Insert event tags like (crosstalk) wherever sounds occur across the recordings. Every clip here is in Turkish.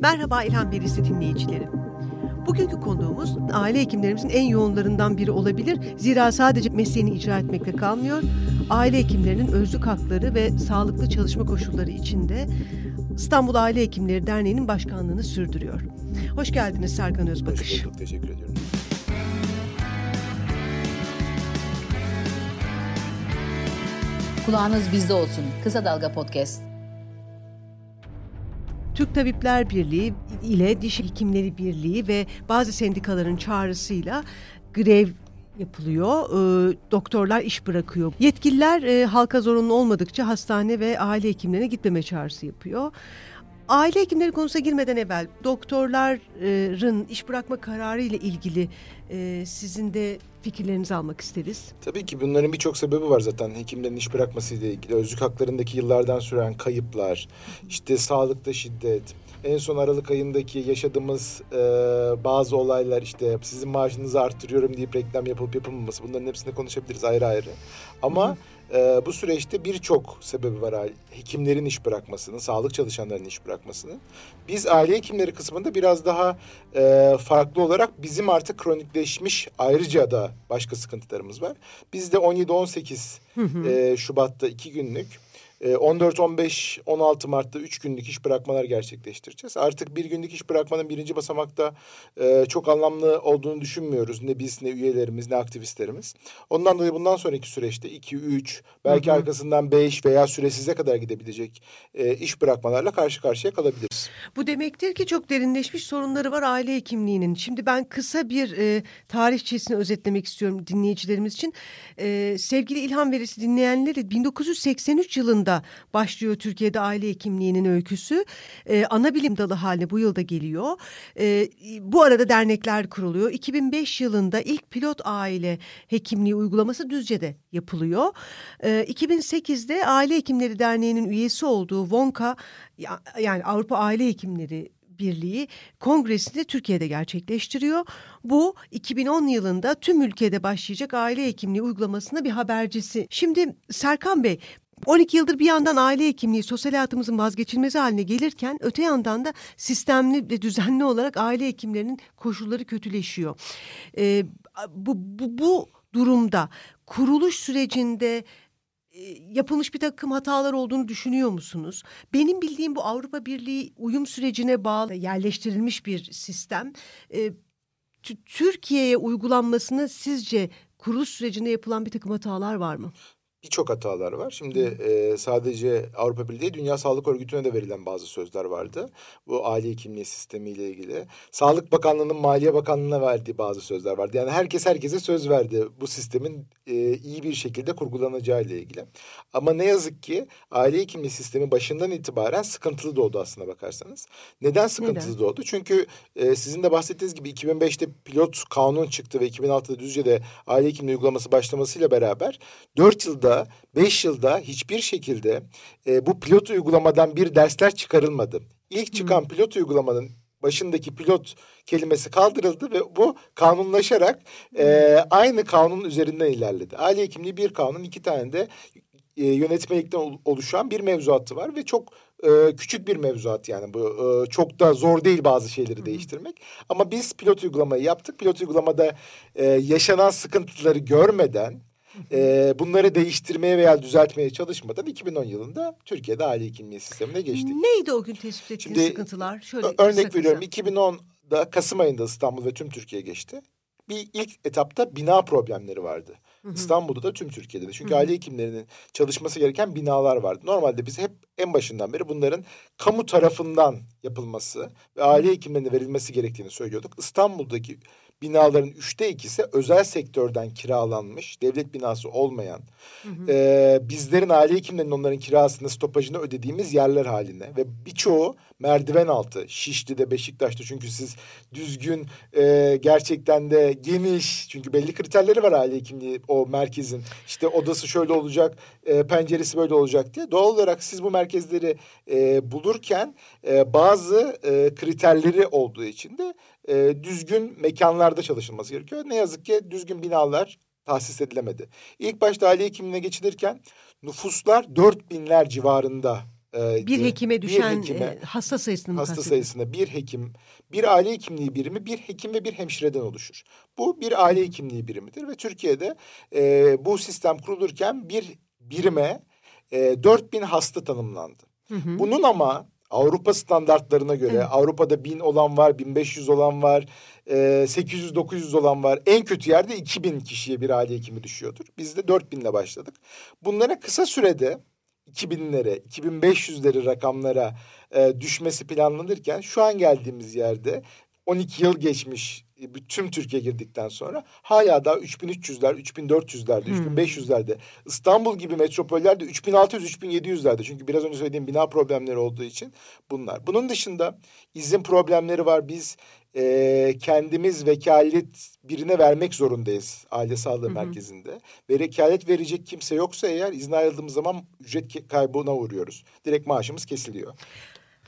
Merhaba İlhan Verisi dinleyicileri. Bugünkü konuğumuz aile hekimlerimizin en yoğunlarından biri olabilir. Zira sadece mesleğini icra etmekle kalmıyor. Aile hekimlerinin özlük hakları ve sağlıklı çalışma koşulları içinde İstanbul Aile Hekimleri Derneği'nin başkanlığını sürdürüyor. Hoş geldiniz Serkan Özbakış. Hoş bulduk, teşekkür ediyorum. Kulağınız bizde olsun. Kısa Dalga Podcast. Türk Tabipler Birliği ile Diş Hekimleri Birliği ve bazı sendikaların çağrısıyla grev yapılıyor. E, doktorlar iş bırakıyor. Yetkililer e, halka zorunlu olmadıkça hastane ve aile hekimlerine gitmeme çağrısı yapıyor. Aile hekimleri konusuna girmeden evvel doktorların iş bırakma kararı ile ilgili e, sizin de fikirlerinizi almak isteriz. Tabii ki bunların birçok sebebi var zaten. Hekimlerin iş bırakması ile ilgili. Özlük haklarındaki yıllardan süren kayıplar, işte sağlıkta şiddet, en son Aralık ayındaki yaşadığımız e, bazı olaylar işte sizin maaşınızı arttırıyorum deyip reklam yapılıp yapılmaması bunların hepsini konuşabiliriz ayrı ayrı. Ama e, bu süreçte birçok sebebi var hekimlerin iş bırakmasının, sağlık çalışanlarının iş bırakmasının. Biz aile hekimleri kısmında biraz daha e, farklı olarak bizim artık kronikleşmiş ayrıca da başka sıkıntılarımız var. Bizde 17-18 e, Şubat'ta iki günlük 14, 15, 16 Mart'ta üç günlük iş bırakmalar gerçekleştireceğiz. Artık bir günlük iş bırakmanın birinci basamakta e, çok anlamlı olduğunu düşünmüyoruz. Ne biz, ne üyelerimiz, ne aktivistlerimiz. Ondan dolayı bundan sonraki süreçte iki, üç, belki hı hı. arkasından beş veya süresize kadar gidebilecek e, iş bırakmalarla karşı karşıya kalabiliriz. Bu demektir ki çok derinleşmiş sorunları var aile hekimliğinin. Şimdi ben kısa bir e, tarihçesini özetlemek istiyorum dinleyicilerimiz için. E, sevgili İlhan Verisi dinleyenleri 1983 yılında yılında başlıyor Türkiye'de aile hekimliğinin öyküsü. E, ana bilim dalı haline bu yılda geliyor. E, bu arada dernekler kuruluyor. 2005 yılında ilk pilot aile hekimliği uygulaması Düzce'de yapılıyor. E, 2008'de Aile Hekimleri Derneği'nin üyesi olduğu Vonka yani Avrupa Aile Hekimleri Birliği kongresini Türkiye'de gerçekleştiriyor. Bu 2010 yılında tüm ülkede başlayacak aile hekimliği uygulamasında bir habercisi. Şimdi Serkan Bey 12 yıldır bir yandan aile hekimliği sosyal hayatımızın vazgeçilmezi haline gelirken öte yandan da sistemli ve düzenli olarak aile hekimlerinin koşulları kötüleşiyor. Ee, bu, bu, bu durumda kuruluş sürecinde e, yapılmış bir takım hatalar olduğunu düşünüyor musunuz? Benim bildiğim bu Avrupa Birliği uyum sürecine bağlı yerleştirilmiş bir sistem. Ee, Türkiye'ye uygulanmasını sizce kuruluş sürecinde yapılan bir takım hatalar var mı? Birçok hatalar var. Şimdi e, sadece Avrupa Birliği Dünya Sağlık Örgütü'ne de verilen bazı sözler vardı. Bu aile hekimliği sistemiyle ilgili. Sağlık Bakanlığı'nın Maliye Bakanlığı'na verdiği bazı sözler vardı. Yani herkes herkese söz verdi bu sistemin e, iyi bir şekilde kurgulanacağı ile ilgili. Ama ne yazık ki aile hekimliği sistemi başından itibaren sıkıntılı doğdu aslına bakarsanız. Neden sıkıntılı Neden? doğdu? Çünkü e, sizin de bahsettiğiniz gibi 2005'te pilot kanun çıktı ve 2006'da Düzce'de aile hekimliği uygulaması başlamasıyla beraber 4 yılda yılda, beş yılda hiçbir şekilde e, bu pilot uygulamadan bir dersler çıkarılmadı. İlk çıkan hmm. pilot uygulamanın başındaki pilot kelimesi kaldırıldı ve bu kanunlaşarak e, aynı kanun üzerinden ilerledi. Aile hekimliği bir kanun, iki tane de e, yönetmelikten oluşan bir mevzuatı var ve çok e, küçük bir mevzuat yani bu e, çok da zor değil bazı şeyleri Hı. değiştirmek. Ama biz pilot uygulamayı yaptık. Pilot uygulamada e, yaşanan sıkıntıları görmeden e, bunları değiştirmeye veya düzeltmeye çalışmadan 2010 yılında Türkiye'de aile hekimliği sistemine geçtik. Neydi o gün tespit ettiğiniz Şimdi, sıkıntılar? Şöyle örnek veriyorum 2010'da Kasım ayında İstanbul ve tüm Türkiye geçti. Bir ilk etapta bina problemleri vardı. Hı hı. İstanbul'da da tüm Türkiye'de de. Çünkü hı hı. aile hekimlerinin çalışması gereken binalar vardı. Normalde biz hep en başından beri bunların kamu tarafından yapılması ve aile hekimlerine verilmesi gerektiğini söylüyorduk. İstanbul'daki binaların üçte ikisi özel sektörden kiralanmış, devlet binası olmayan, hı hı. E, bizlerin aile hekimlerinin onların kirasını, stopajını ödediğimiz yerler haline ve birçoğu merdiven altı, Şişli'de, Beşiktaş'ta çünkü siz düzgün, e, gerçekten de geniş, çünkü belli kriterleri var aile hekimliği o merkezin. İşte odası şöyle olacak, e, penceresi böyle olacak diye. Doğal olarak siz bu merkezleri e, bulurken e, bazı e, kriterleri olduğu için de e, düzgün mekanlarda çalışılması gerekiyor. Ne yazık ki düzgün binalar tahsis edilemedi. İlk başta aile hekimliğine geçilirken nüfuslar dört binler civarında e, bir hekime düşen bir hekime, e, hasta sayısının hasta sayısına bir hekim, bir aile hekimliği birimi, bir hekim ve bir hemşireden oluşur. Bu bir aile hekimliği birimidir ve Türkiye'de e, bu sistem kurulurken bir birime e, 4000 hasta tanımlandı. Hı hı. Bunun ama Avrupa standartlarına göre evet. Avrupa'da bin olan var, 1500 olan var, e, 800-900 olan var. En kötü yerde 2000 kişiye bir aile hekimi düşüyordur. Biz de 4000 ile başladık. Bunlara kısa sürede 2000'lere, 2500'leri rakamlara e, düşmesi planlanırken şu an geldiğimiz yerde 12 yıl geçmiş tüm Türkiye girdikten sonra hala daha 3300'ler, 3400'lerde, hmm. 3500'lerde. İstanbul gibi metropollerde 3600, 3700'lerde. Çünkü biraz önce söylediğim bina problemleri olduğu için bunlar. Bunun dışında izin problemleri var. Biz e, kendimiz vekalet birine vermek zorundayız aile sağlığı hı merkezinde. Ve vekalet verecek kimse yoksa eğer izin ayrıldığımız zaman ücret kaybına uğruyoruz. Direkt maaşımız kesiliyor.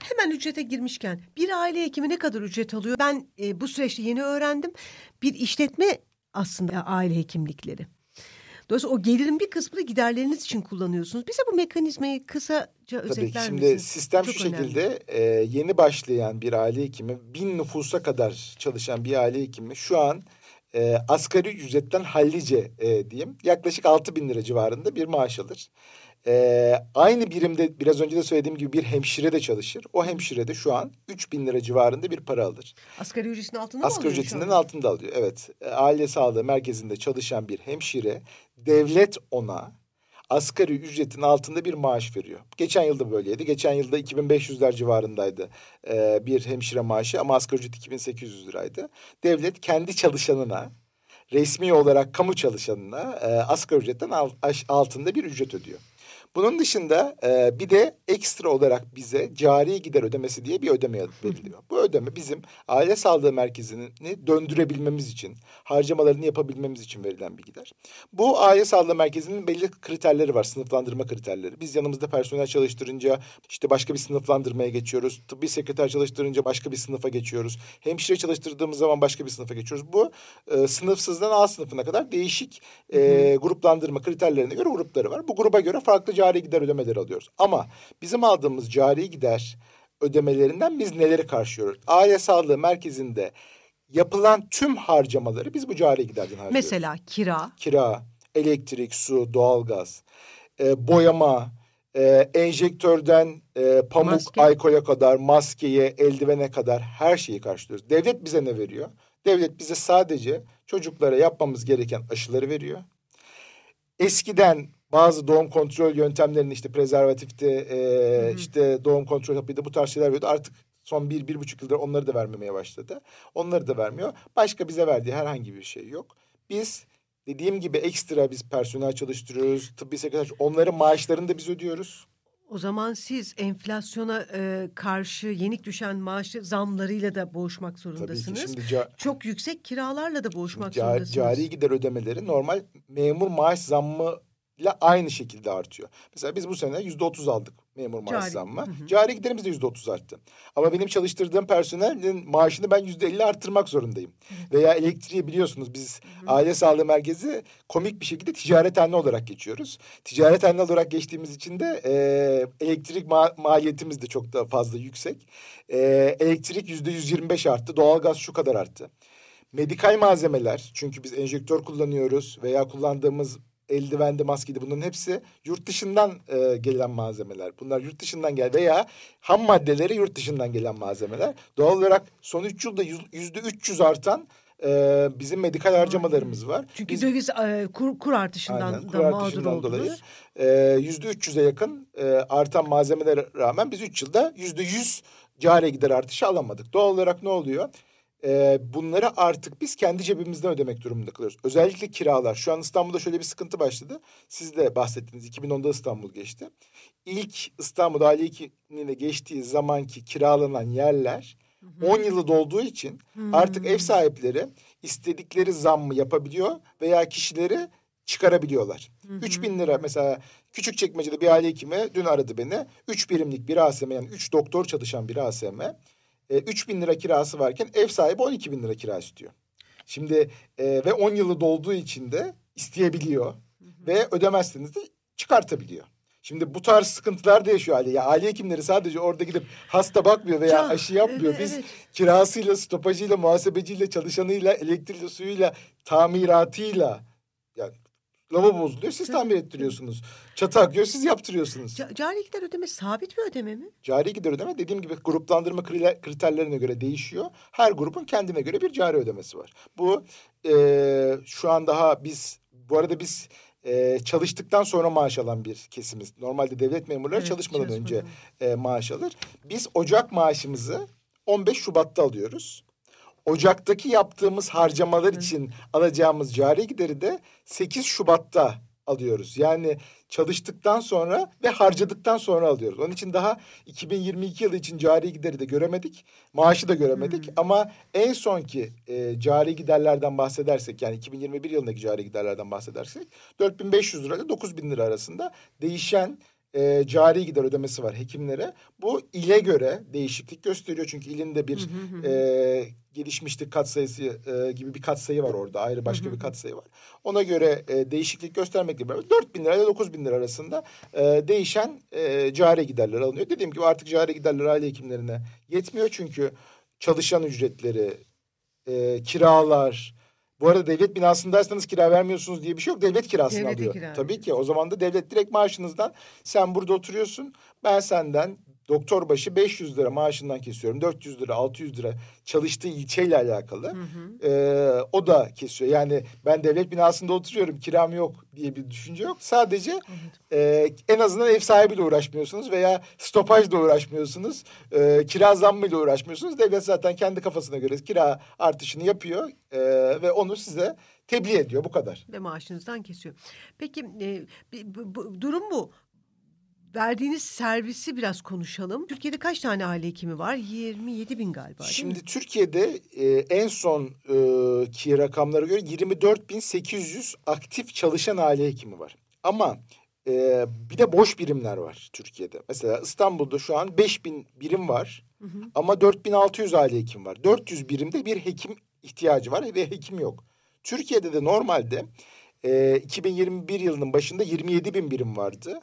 Hemen ücrete girmişken bir aile hekimi ne kadar ücret alıyor? Ben e, bu süreçte yeni öğrendim. Bir işletme aslında aile hekimlikleri. Dolayısıyla o gelirin bir kısmını giderleriniz için kullanıyorsunuz. Bize bu mekanizmayı kısaca Tabii, özetler şimdi misiniz? sistem Çok şu önemli. şekilde e, yeni başlayan bir aile hekimi bin nüfusa kadar çalışan bir aile hekimi şu an e, asgari ücretten hallice e, diyeyim yaklaşık altı bin lira civarında bir maaş alır. Ee, aynı birimde biraz önce de söylediğim gibi bir hemşire de çalışır. O hemşire de şu an 3 bin lira civarında bir para alır. Asgari ücretinin altında Asgari mı ücretinden altında alıyor evet. Ee, aile sağlığı merkezinde çalışan bir hemşire devlet ona asgari ücretin altında bir maaş veriyor. Geçen yılda böyleydi. Geçen yılda 2500'ler civarındaydı e, bir hemşire maaşı ama asgari ücret 2800 liraydı. Devlet kendi çalışanına resmi olarak kamu çalışanına e, asgari ücretten alt, altında bir ücret ödüyor. Bunun dışında e, bir de ekstra olarak bize cari gider ödemesi diye bir ödeme veriliyor. Bu ödeme bizim aile sağlığı merkezini döndürebilmemiz için, harcamalarını yapabilmemiz için verilen bir gider. Bu aile sağlığı merkezinin belli kriterleri var, sınıflandırma kriterleri. Biz yanımızda personel çalıştırınca işte başka bir sınıflandırmaya geçiyoruz. Tıbbi sekreter çalıştırınca başka bir sınıfa geçiyoruz. Hemşire çalıştırdığımız zaman başka bir sınıfa geçiyoruz. Bu e, sınıfsızdan A sınıfına kadar değişik e, gruplandırma kriterlerine göre grupları var. Bu gruba göre farklı cari gider ödemeleri alıyoruz. Ama bizim aldığımız cari gider ödemelerinden biz neleri karşılıyoruz? Aile Sağlığı Merkezi'nde yapılan tüm harcamaları biz bu cari giderden harcıyoruz. Mesela kira. Kira, elektrik, su, doğalgaz, e, boyama, e, enjektörden e, pamuk, Maske. alkole kadar, maskeye, eldivene kadar her şeyi karşılıyoruz. Devlet bize ne veriyor? Devlet bize sadece çocuklara yapmamız gereken aşıları veriyor. Eskiden bazı doğum kontrol yöntemlerini işte prezervatifte e, işte doğum kontrol hapıydı bu tarz şeyler veriyordu. Artık son bir, bir buçuk yıldır onları da vermemeye başladı. Onları da vermiyor. Başka bize verdiği herhangi bir şey yok. Biz dediğim gibi ekstra biz personel çalıştırıyoruz. Tıbbi sekreter onların maaşlarını da biz ödüyoruz. O zaman siz enflasyona e, karşı yenik düşen maaş zamlarıyla da boğuşmak zorundasınız. Tabii ki şimdi Çok yüksek kiralarla da boğuşmak cari, zorundasınız. Cari gider ödemeleri normal memur maaş zammı ile aynı şekilde artıyor. Mesela biz bu sene yüzde otuz aldık memur maaş Cari. zammı. Hı hı. Cari giderimiz de yüzde otuz arttı. Ama benim çalıştırdığım personelin maaşını ben yüzde elli arttırmak zorundayım. Hı. Veya elektriği biliyorsunuz biz hı hı. aile sağlığı merkezi komik bir şekilde ticarethane olarak geçiyoruz. Ticarethane olarak geçtiğimiz için de e, elektrik ma maliyetimiz de çok da fazla yüksek. E, elektrik yüzde yüz yirmi beş arttı. Doğalgaz şu kadar arttı. Medikal malzemeler çünkü biz enjektör kullanıyoruz veya kullandığımız eldivendi, maskeydi bunların hepsi yurt dışından e, gelen malzemeler. Bunlar yurt dışından gel veya ham maddeleri yurt dışından gelen malzemeler. Doğal olarak son üç yılda yüzde üç yüz artan e, bizim medikal harcamalarımız var. Çünkü Biz, döviz e, kur, kur artışından aynen, da kur artışından dolayı e, yüzde üç yüze yakın e, artan malzemelere rağmen biz üç yılda yüzde yüz cari gider artışı alamadık. Doğal olarak ne oluyor? E, bunları artık biz kendi cebimizden ödemek durumunda kalıyoruz. Özellikle kiralar. Şu an İstanbul'da şöyle bir sıkıntı başladı. Siz de bahsettiniz. 2010'da İstanbul geçti. İlk İstanbul hekimliğine geçtiği zamanki kiralanan yerler hı 10 yılı dolduğu için hı artık ev sahipleri istedikleri zammı yapabiliyor veya kişileri çıkarabiliyorlar. Üç bin lira mesela küçük çekmecede bir aile hekimi dün aradı beni. Üç birimlik bir ASM yani üç doktor çalışan bir ASM e, 3 bin lira kirası varken ev sahibi 12 bin lira kira istiyor. Şimdi e, ve 10 yılı dolduğu için de isteyebiliyor. Hı hı. Ve ödemezseniz de çıkartabiliyor. Şimdi bu tarz sıkıntılar da yaşıyor aile. Ya aile hekimleri sadece orada gidip hasta bakmıyor veya Ya, aşı yapmıyor. evet, Biz evet. kirasıyla, stopajıyla, muhasebeciyle, çalışanıyla, elektrikli suyuyla, tamiratıyla yani lavabo bozuluyor siz tamir ettiriyorsunuz. Çatı akıyor siz yaptırıyorsunuz. Ca- Cari gider ödeme sabit bir ödeme mi? Cari gider ödeme dediğim gibi gruplandırma kriter- kriterlerine göre değişiyor. Her grubun kendine göre bir cari ödemesi var. Bu e, şu an daha biz bu arada biz e, çalıştıktan sonra maaş alan bir kesimiz. Normalde devlet memurları Evet, çalışmadan çalışmadan. önce e, maaş alır. Biz Ocak maaşımızı 15 Şubat'ta alıyoruz. Ocak'taki yaptığımız harcamalar için alacağımız cari gideri de 8 Şubat'ta alıyoruz. Yani çalıştıktan sonra ve harcadıktan sonra alıyoruz. Onun için daha 2022 yılı için cari gideri de göremedik. Maaşı da göremedik. Ama en sonki e, cari giderlerden bahsedersek yani 2021 yılındaki cari giderlerden bahsedersek 4500 lira ile 9000 lira arasında değişen e, cari gider ödemesi var hekimlere. Bu ile göre değişiklik gösteriyor. Çünkü ilinde bir e, gelişmişlik katsayısı e, gibi bir katsayı var orada. Ayrı başka bir katsayı var. Ona göre e, değişiklik göstermekle beraber 4 bin lira ile 9 bin lira arasında e, değişen e, cari giderler alınıyor. Dediğim gibi artık cari giderler aile hekimlerine yetmiyor. Çünkü çalışan ücretleri, e, kiralar... Bu arada devlet binasındaysanız kira vermiyorsunuz diye bir şey yok. Devlet kirasını Devlete alıyor. kira Tabii ki o zaman da devlet direkt maaşınızdan sen burada oturuyorsun. Ben senden doktor başı 500 lira maaşından kesiyorum. 400 lira, 600 lira çalıştığı ilçeyle alakalı. Ee, o da kesiyor. Yani ben devlet binasında oturuyorum, kiram yok diye bir düşünce yok. Sadece e, en azından ev sahibiyle uğraşmıyorsunuz veya stopajla uğraşmıyorsunuz. E, kira zammıyla uğraşmıyorsunuz. Devlet zaten kendi kafasına göre kira artışını yapıyor e, ve onu size tebliğ ediyor. Bu kadar. Ve maaşınızdan kesiyor. Peki e, bu, bu- durum bu. Verdiğiniz servisi biraz konuşalım. Türkiye'de kaç tane aile hekimi var? 27 bin galiba? Şimdi Türkiye'de e, en son e, ki rakamlara göre 24.800 aktif çalışan aile hekimi var. Ama e, bir de boş birimler var Türkiye'de. Mesela İstanbul'da şu an 5000 birim var ama 4600 aile hekim var. 400 birimde bir hekim ihtiyacı var ve hekim yok. Türkiye'de de normalde e, 2021 yılının başında 27 bin birim vardı.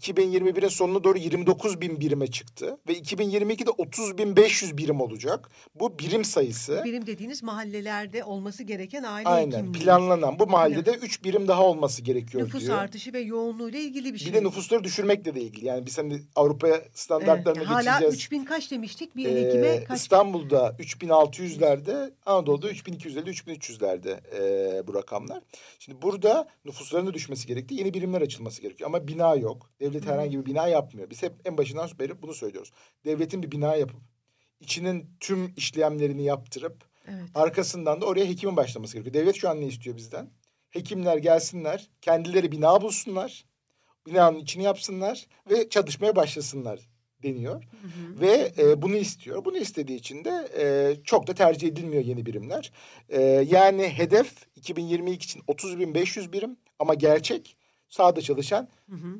2021'in sonuna doğru 29 bin birime çıktı ve 2022'de 30 bin 500 birim olacak. Bu birim sayısı. Benim dediğiniz mahallelerde olması gereken aile Aynen hekimliği. planlanan bu mahallede 3 birim daha olması gerekiyor Nüfus diyor. artışı ve yoğunluğuyla ilgili bir şey. Bir de nüfusları düşürmekle de ilgili. Yani biz hani Avrupa Evet, standartlarına hala geçeceğiz. 3000 kaç demiştik bir Ee, hekime kaç? İstanbul'da 3600'lerde, Anadolu'da 3250 3300'lerde ee, bu rakamlar. Şimdi burada nüfusların da düşmesi gerekti. Yeni birimler açılması gerekiyor ama bina yok. Devlet herhangi bir bina yapmıyor. Biz hep en başından beri bunu söylüyoruz. Devletin bir bina yapıp içinin tüm işlemlerini yaptırıp Evet. arkasından da oraya hekimin başlaması gerekiyor. Devlet şu an ne istiyor bizden? Hekimler gelsinler, kendileri bina bulsunlar, binanın içini yapsınlar ve çalışmaya başlasınlar deniyor. Ve e, bunu istiyor. Bunu istediği için de e, çok da tercih edilmiyor yeni birimler. E, yani hedef 2022 için 30.500 birim ama gerçek sahada çalışan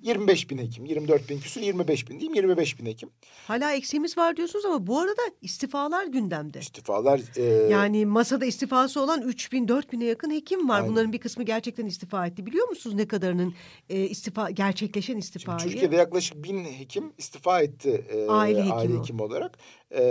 25 bin hekim. 24 bin küsur 25 bin diyeyim 25 bin hekim. Hala eksiğimiz var diyorsunuz ama bu arada istifalar gündemde. İstifalar e, Yani masada istifası olan 3000 4000'e yakın hekim var. Aynen. Bunların bir kısmı gerçekten istifa etti. Biliyor musunuz ne kadarının e, istifa gerçekleşen Şimdi istifayı? Türkiye'de yaklaşık bin hekim istifa etti e, Aile aile, hekimi. hekimi olarak. E,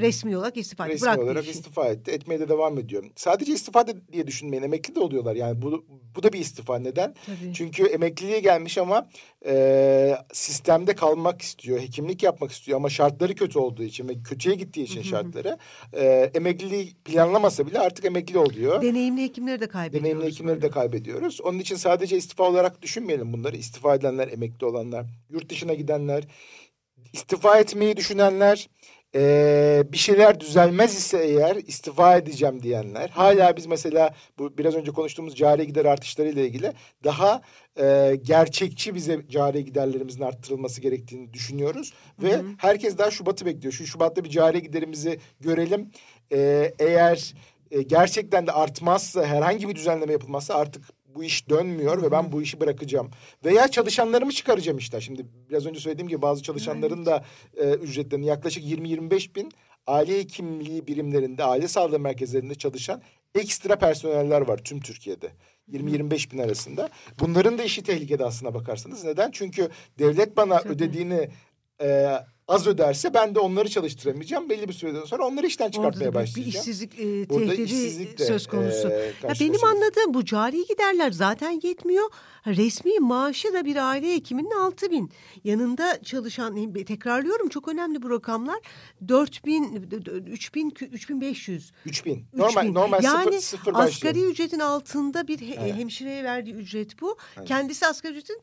resmi olarak istifa etti. resmi Bıraktı olarak işi. istifa etti. Etmeye de devam ediyor. Sadece istifa diye düşünmeyin. Emekli de oluyorlar. Yani bu, bu da bir istifa. Neden? Tabii. Çünkü emekliliğe gelmiş ama e, sistemde kalmak istiyor. Hekimlik yapmak istiyor ama şartları kötü olduğu için ve kötüye gittiği için şartları e, emekliliği planlamasa bile artık emekli oluyor. Deneyimli hekimleri de kaybediyoruz. Deneyimli hekimleri böyle. de kaybediyoruz. Onun için sadece istifa olarak düşünmeyelim bunları. İstifa edenler, emekli olanlar, yurt dışına gidenler, istifa etmeyi düşünenler, eee, bir şeyler düzelmez ise eğer istifa edeceğim diyenler. Hala biz mesela bu biraz önce konuştuğumuz cari gider artışlarıyla ilgili daha eee, gerçekçi bize cari giderlerimizin arttırılması gerektiğini düşünüyoruz. Ve herkes daha Şubat'ı bekliyor. Şu Şubat'ta bir cari giderimizi görelim. Eee, eğer e, gerçekten de artmazsa herhangi bir düzenleme yapılmazsa artık bu iş dönmüyor ve ben bu işi bırakacağım. Veya çalışanlarımı çıkaracağım işte. Şimdi biraz önce söylediğim gibi bazı çalışanların da e, ücretlerini yaklaşık 20-25 bin aile hekimliği birimlerinde, aile sağlığı merkezlerinde çalışan ekstra personeller var tüm Türkiye'de. 20-25 bin arasında. Bunların da işi tehlikede aslına bakarsanız. Neden? Çünkü devlet bana Tabii. ödediğini e, az öderse ben de onları çalıştıramayacağım. Belli bir süreden sonra onları işten Orada çıkartmaya bir başlayacağım. işsizlik e, Burada tehdidi işsizlik de, söz konusu. e, ya benim anladığım bu cari giderler zaten yetmiyor. Resmi maaşı da bir aile hekiminin 6 bin. Yanında çalışan, tekrarlıyorum çok önemli bu rakamlar. 4 bin, 3 bin, 3500. 3000. Normal 3000. normal yani sıfır, sıfır başlıyor. asgari ücretin altında bir he- Evet. hemşireye verdiği ücret bu. Evet. Kendisi asgari ücretin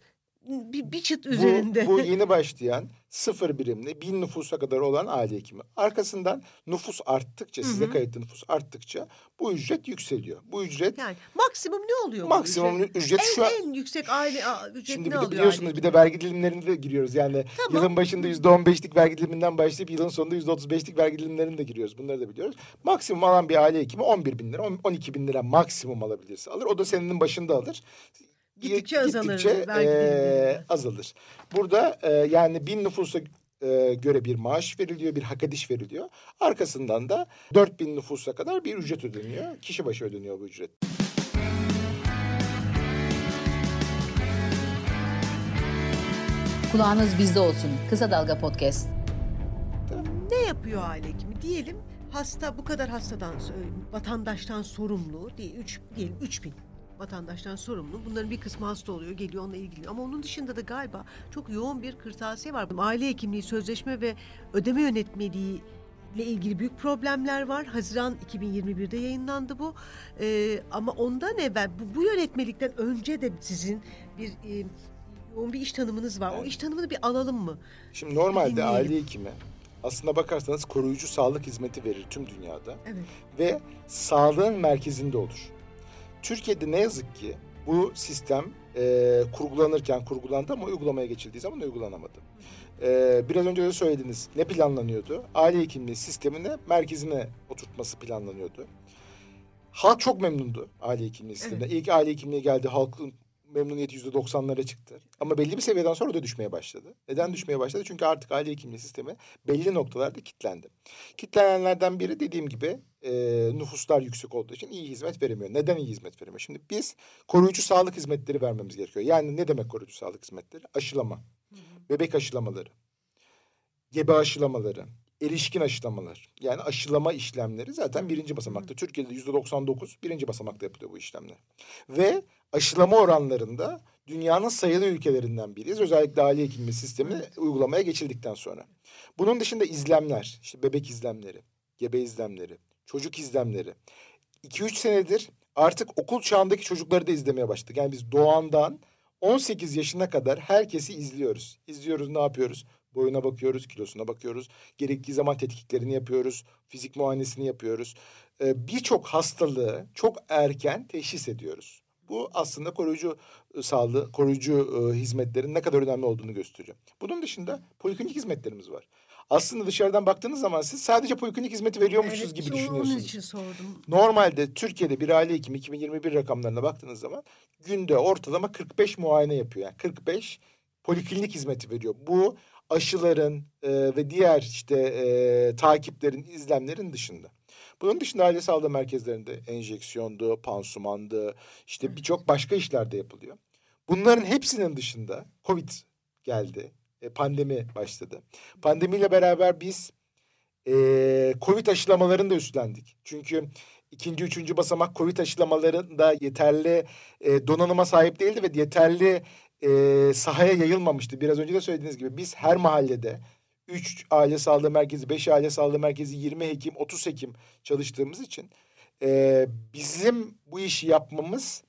bir, bir çıt Bu, üzerinde. bu yeni başlayan sıfır birimli bin nüfusa kadar olan aile hekimi. Arkasından nüfus arttıkça, Hı size kayıtlı nüfus arttıkça bu ücret yükseliyor. Bu ücret yani maksimum ne oluyor? bu maksimum ücret? ücret şu an... en, en yüksek aile ücret Şimdi ne bir de biliyorsunuz aile bir de vergi dilimlerine de giriyoruz. Yani Tamam. yılın başında yüzde on beşlik vergi diliminden başlayıp yılın sonunda yüzde otuz beşlik vergi dilimlerine de giriyoruz. Bunları da biliyoruz. Maksimum alan bir aile hekimi 11 bin lira, 12 bin lira maksimum alabilirse alır. O da senenin başında alır. Gittikçe azalır Gittikçe, eee, dilimlerinde. azalır. Burada eee, yani bin nüfusa eee, göre bir maaş veriliyor, bir hak ediş veriliyor. Arkasından da 4000 nüfusa kadar bir ücret ödeniyor. Kişi başı ödeniyor bu ücret. Kulağınız bizde olsun. Kısa Dalga Podcast. Ne yapıyor aile hekimi? Diyelim hasta bu kadar hastadan, e, vatandaştan sorumlu değil, üç, diyelim 3 bin vatandaştan sorumlu. Bunların bir kısmı hasta oluyor, geliyor onunla ilgileniyor. Ama onun dışında da galiba çok yoğun bir kırtasiye var. Aile hekimliği, sözleşme ve ödeme yönetmeliği ile ilgili büyük problemler var. Haziran 2021'de yayınlandı bu. Ee, ama ondan evvel bu, bu yönetmelikten önce de sizin bir e, yoğun bir iş tanımınız var. O Evet. iş tanımını bir alalım mı? Şimdi normalde Dinleyelim. aile hekimi aslına bakarsanız koruyucu sağlık hizmeti verir tüm dünyada. Evet. ve sağlığın merkezinde olur. Türkiye'de ne yazık ki bu sistem e, kurgulanırken kurgulandı ama uygulamaya geçildiği zaman uygulanamadı. E, biraz önce de söylediniz ne planlanıyordu? Aile hekimliği sistemini merkezine oturtması planlanıyordu. Halk çok memnundu aile hekimliği sisteminden. İlk aile hekimliği geldi halkın memnuniyeti yüzde doksanlara çıktı. Ama belli bir seviyeden sonra da düşmeye başladı. Neden düşmeye başladı? Çünkü artık aile hekimliği sistemi belli noktalarda kilitlendi. Kitlenenlerden biri dediğim gibi e, nüfuslar yüksek olduğu için iyi hizmet veremiyor. Neden iyi hizmet veremiyor? Şimdi biz koruyucu sağlık hizmetleri vermemiz gerekiyor. Yani ne demek koruyucu sağlık hizmetleri? Aşılama, bebek aşılamaları, gebe aşılamaları, erişkin aşılamalar. Yani aşılama işlemleri zaten birinci basamakta. Türkiye'de yüzde 99 birinci basamakta yapılıyor bu işlemler. Ve aşılama oranlarında dünyanın sayılı ülkelerinden biriyiz. Özellikle aile hekimliği sistemi uygulamaya geçildikten sonra. Bunun dışında izlemler, işte bebek izlemleri, gebe izlemleri, çocuk izlemleri. 2-3 senedir artık okul çağındaki çocukları da izlemeye başladık. Yani biz doğandan 18 yaşına kadar herkesi izliyoruz. İzliyoruz ne yapıyoruz? Boyuna bakıyoruz, kilosuna bakıyoruz. Gerektiği zaman tetkiklerini yapıyoruz. Fizik muayenesini yapıyoruz. Ee, Birçok hastalığı çok erken teşhis ediyoruz. Bu aslında koruyucu e, sağlığı, koruyucu e, hizmetlerin ne kadar önemli olduğunu gösteriyor. Bunun dışında poliklinik hizmetlerimiz var. Aslında dışarıdan baktığınız zaman siz sadece poliklinik hizmeti veriyormuşsunuz Evet, gibi düşünüyorsunuz. Onun için sordum. Normalde Türkiye'de bir aile hekimi 2021 rakamlarına baktığınız zaman günde ortalama 45 muayene yapıyor. Yani 45 poliklinik hizmeti veriyor. Bu aşıların e, ve diğer işte e, takiplerin, izlemlerin dışında. Bunun dışında aile sağlığı merkezlerinde enjeksiyondu, pansumandı, işte birçok başka işler de yapılıyor. Bunların hepsinin dışında Covid geldi, e, pandemi başladı. Pandemiyle beraber biz e, Covid aşılamalarını da üstlendik. Çünkü ikinci, üçüncü basamak Covid aşılamalarında yeterli e, donanıma sahip değildi ve yeterli e, sahaya yayılmamıştı. Biraz önce de söylediğiniz gibi biz her mahallede 3 aile sağlığı merkezi, 5 aile sağlığı merkezi, 20 hekim, 30 hekim çalıştığımız için e, bizim bu işi yapmamız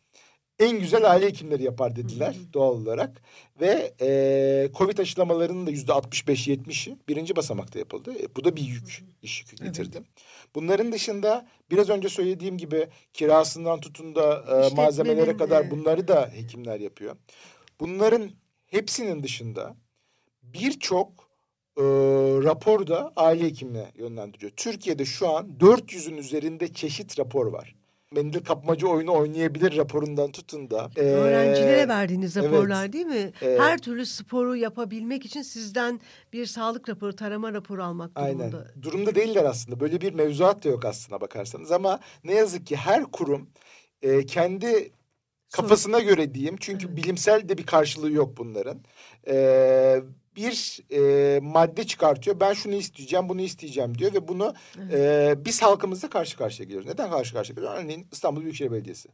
en güzel aile hekimleri yapar dediler doğal olarak. Ve e, Covid aşılamalarının da yüzde 65-70'i birinci basamakta yapıldı. E, bu da bir yük, iş yükü getirdi. Bunların dışında biraz önce söylediğim gibi kirasından tutun da e, malzemelere kadar bunları da hekimler yapıyor. Bunların hepsinin dışında birçok e, rapor da aile hekimine yönlendiriyor. Türkiye'de şu an 400'ün üzerinde çeşit rapor var. Mendil kapmaca oyunu oynayabilir raporundan tutun da. e, Öğrencilere verdiğiniz evet. raporlar değil mi? Ee, Her türlü sporu yapabilmek için sizden bir sağlık raporu, tarama raporu almak Aynen. durumunda. Durumda değiller aslında. Böyle bir mevzuat da yok aslına bakarsanız. Ama ne yazık ki her kurum e, kendi Kafasına göre diyeyim. Çünkü Evet. bilimsel de bir karşılığı yok bunların. Ee, bir e, madde çıkartıyor. Ben şunu isteyeceğim, bunu isteyeceğim diyor ve bunu e, biz halkımızla karşı karşıya geliyoruz. Neden karşı karşıya geliyoruz? Örneğin İstanbul Büyükşehir Belediyesi.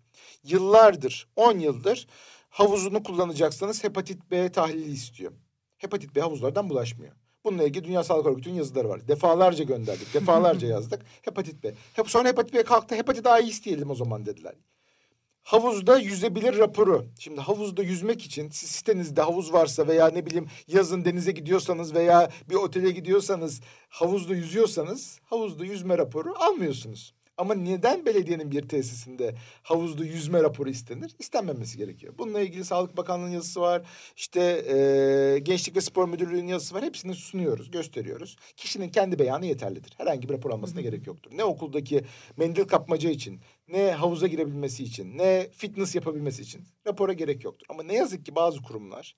Yıllardır, 10 yıldır havuzunu kullanacaksanız hepatit B tahlili istiyor. Hepatit B havuzlardan bulaşmıyor. Bununla ilgili Dünya Sağlık Örgütü'nün yazıları var. Defalarca gönderdik, (laughs) defalarca yazdık. Hepatit B. Hep sonra hepatit B kalktı. Hepatit A'yı isteyelim o zaman dediler. Havuzda yüzebilir raporu. Şimdi havuzda yüzmek için siz sitenizde havuz varsa veya ne bileyim yazın denize gidiyorsanız veya bir otele gidiyorsanız havuzda yüzüyorsanız havuzda yüzme raporu almıyorsunuz. Ama neden belediyenin bir tesisinde havuzda yüzme raporu istenir? İstenmemesi gerekiyor. Bununla ilgili Sağlık Bakanlığı'nın yazısı var. İşte e, Gençlik ve Spor Müdürlüğü'nün yazısı var. Hepsini sunuyoruz, gösteriyoruz. Kişinin kendi beyanı yeterlidir. Herhangi bir rapor almasına gerek yoktur. Ne okuldaki mendil kapmaca için, ne havuza girebilmesi için, ne fitness yapabilmesi için rapora gerek yoktur. Ama ne yazık ki bazı kurumlar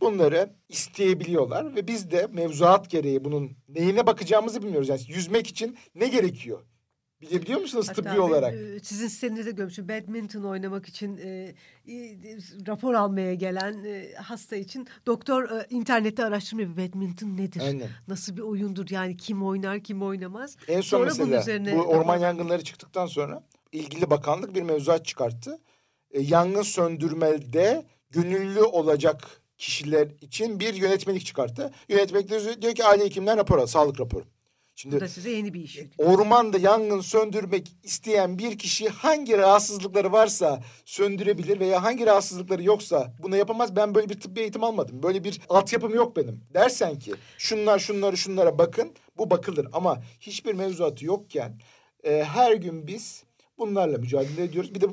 bunları isteyebiliyorlar ve biz de mevzuat gereği bunun neyine bakacağımızı bilmiyoruz. Yani yüzmek için ne gerekiyor? Bilebiliyor musunuz Hatta tıbbi ben, olarak? e, sizin sitenizde görmüştüm. Badminton oynamak için e, e, rapor almaya gelen e, hasta için doktor e, internette araştırma yapıyor. Badminton nedir? Aynen. Nasıl bir oyundur? Yani kim oynar, kim oynamaz? En son Sonra bunun mesela üzerine- bu orman yangınları çıktıktan sonra ilgili bakanlık bir mevzuat çıkarttı. E, yangın söndürmede gönüllü olacak kişiler için bir yönetmelik çıkarttı. Yönetmelik diyor ki aile hekimden rapor al, sağlık raporu. Şimdi Bu da size yeni bir iş. ormanda yangın söndürmek isteyen bir kişi hangi rahatsızlıkları varsa söndürebilir veya hangi rahatsızlıkları yoksa bunu yapamaz. Ben böyle bir tıbbi eğitim almadım. Böyle bir altyapım yok benim. Dersen ki şunlar şunları şunlara bakın bu bakılır ama hiçbir mevzuatı yokken e, her gün biz bunlarla mücadele ediyoruz. Bir de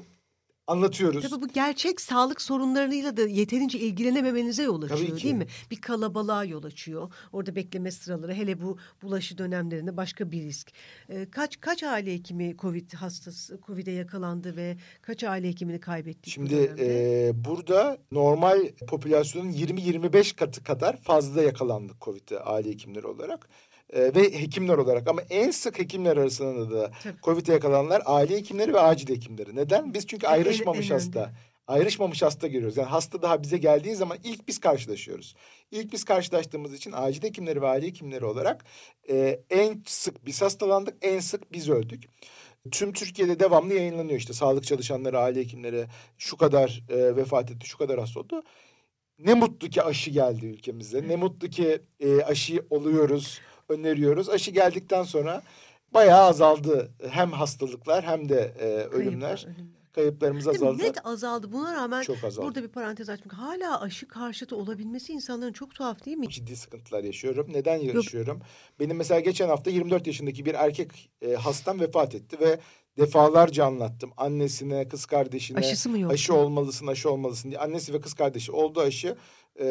anlatıyoruz. Tabii bu gerçek sağlık sorunlarıyla da yeterince ilgilenememenize yol açıyor değil mi? Bir kalabalığa yol açıyor. Orada bekleme sıraları hele bu bulaşı dönemlerinde başka bir risk. Ee, kaç kaç aile hekimi Covid hastası Covid'e yakalandı ve kaç aile hekimini kaybettik bu Şimdi dönemde? e, burada normal popülasyonun 20-25 katı kadar fazla yakalandık Covid'e aile hekimleri olarak. E, ve hekimler olarak ama en sık hekimler arasında da. Covid'e yakalananlar aile hekimleri ve acil hekimleri. Neden? Biz çünkü ayrışmamış hasta. Ayrışmamış hasta görüyoruz. Yani hasta daha bize geldiği zaman ilk biz karşılaşıyoruz. İlk biz karşılaştığımız için acil hekimleri ve aile hekimleri olarak e, en sık biz hastalandık, en sık biz öldük. Tüm Türkiye'de devamlı yayınlanıyor işte sağlık çalışanları, aile hekimleri şu kadar e, vefat etti, şu kadar hasta oldu. Ne mutlu ki aşı geldi ülkemize. Ne mutlu ki e, aşı oluyoruz, öneriyoruz. Aşı geldikten sonra bayağı azaldı hem hastalıklar hem de e, ölümler. Kayıplar. Kayıplarımız azaldı. Net azaldı. Buna rağmen Çok azaldı. burada bir parantez açmak. Hala aşı karşıtı olabilmesi insanların çok tuhaf değil mi? ciddi sıkıntılar yaşıyorum. Neden yaşıyorum? Benim mesela geçen hafta 24 yaşındaki bir erkek e, hastam vefat etti ve defalarca anlattım. Annesine, kız kardeşine Aşısı mı yok? aşı olmalısın, aşı olmalısın diye. Annesi ve kız kardeşi oldu aşı. E,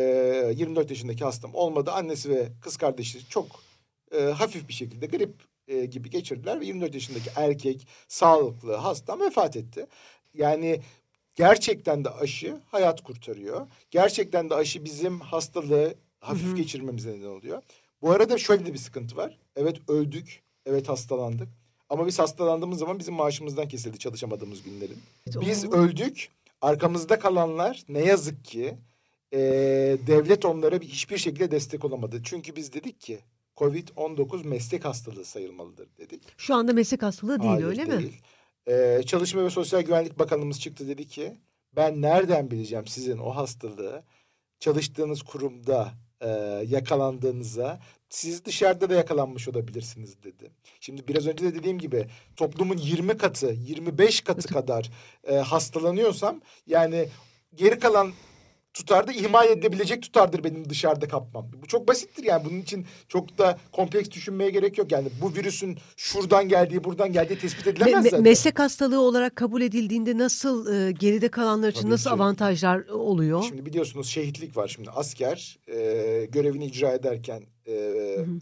24 yaşındaki hastam olmadı. Annesi ve kız kardeşi çok e, hafif bir şekilde grip e, gibi geçirdiler ve 24 yaşındaki erkek sağlıklı hastam vefat etti. Yani gerçekten de aşı hayat kurtarıyor. Gerçekten de aşı bizim hastalığı hafif geçirmemize neden oluyor. Bu arada şöyle de bir sıkıntı var. Evet öldük, evet hastalandık. Ama biz hastalandığımız zaman bizim maaşımızdan kesildi çalışamadığımız günlerin. Biz öldük. Arkamızda kalanlar ne yazık ki e, devlet onlara bir, hiçbir şekilde destek olamadı. Çünkü biz dedik ki Covid-19 meslek hastalığı sayılmalıdır dedik. Şu anda meslek hastalığı değil Hayır, öyle mi? değil. Ee, Çalışma ve Sosyal Güvenlik Bakanımız çıktı dedi ki ben nereden bileceğim sizin o hastalığı çalıştığınız kurumda e, yakalandığınıza siz dışarıda da yakalanmış olabilirsiniz dedi. Şimdi biraz önce de dediğim gibi toplumun 20 katı 25 katı kadar e, hastalanıyorsam yani geri kalan tutarda ihmal edilebilecek tutardır benim dışarıda kapmam. Bu çok basittir yani bunun için çok da kompleks düşünmeye gerek yok. Yani bu virüsün şuradan geldiği buradan geldiği tespit Me- edilemez me- zaten. meslek hastalığı olarak kabul edildiğinde nasıl e, geride kalanlar için Tabii nasıl ki. avantajlar oluyor? Şimdi biliyorsunuz şehitlik var şimdi asker e, görevini icra ederken e,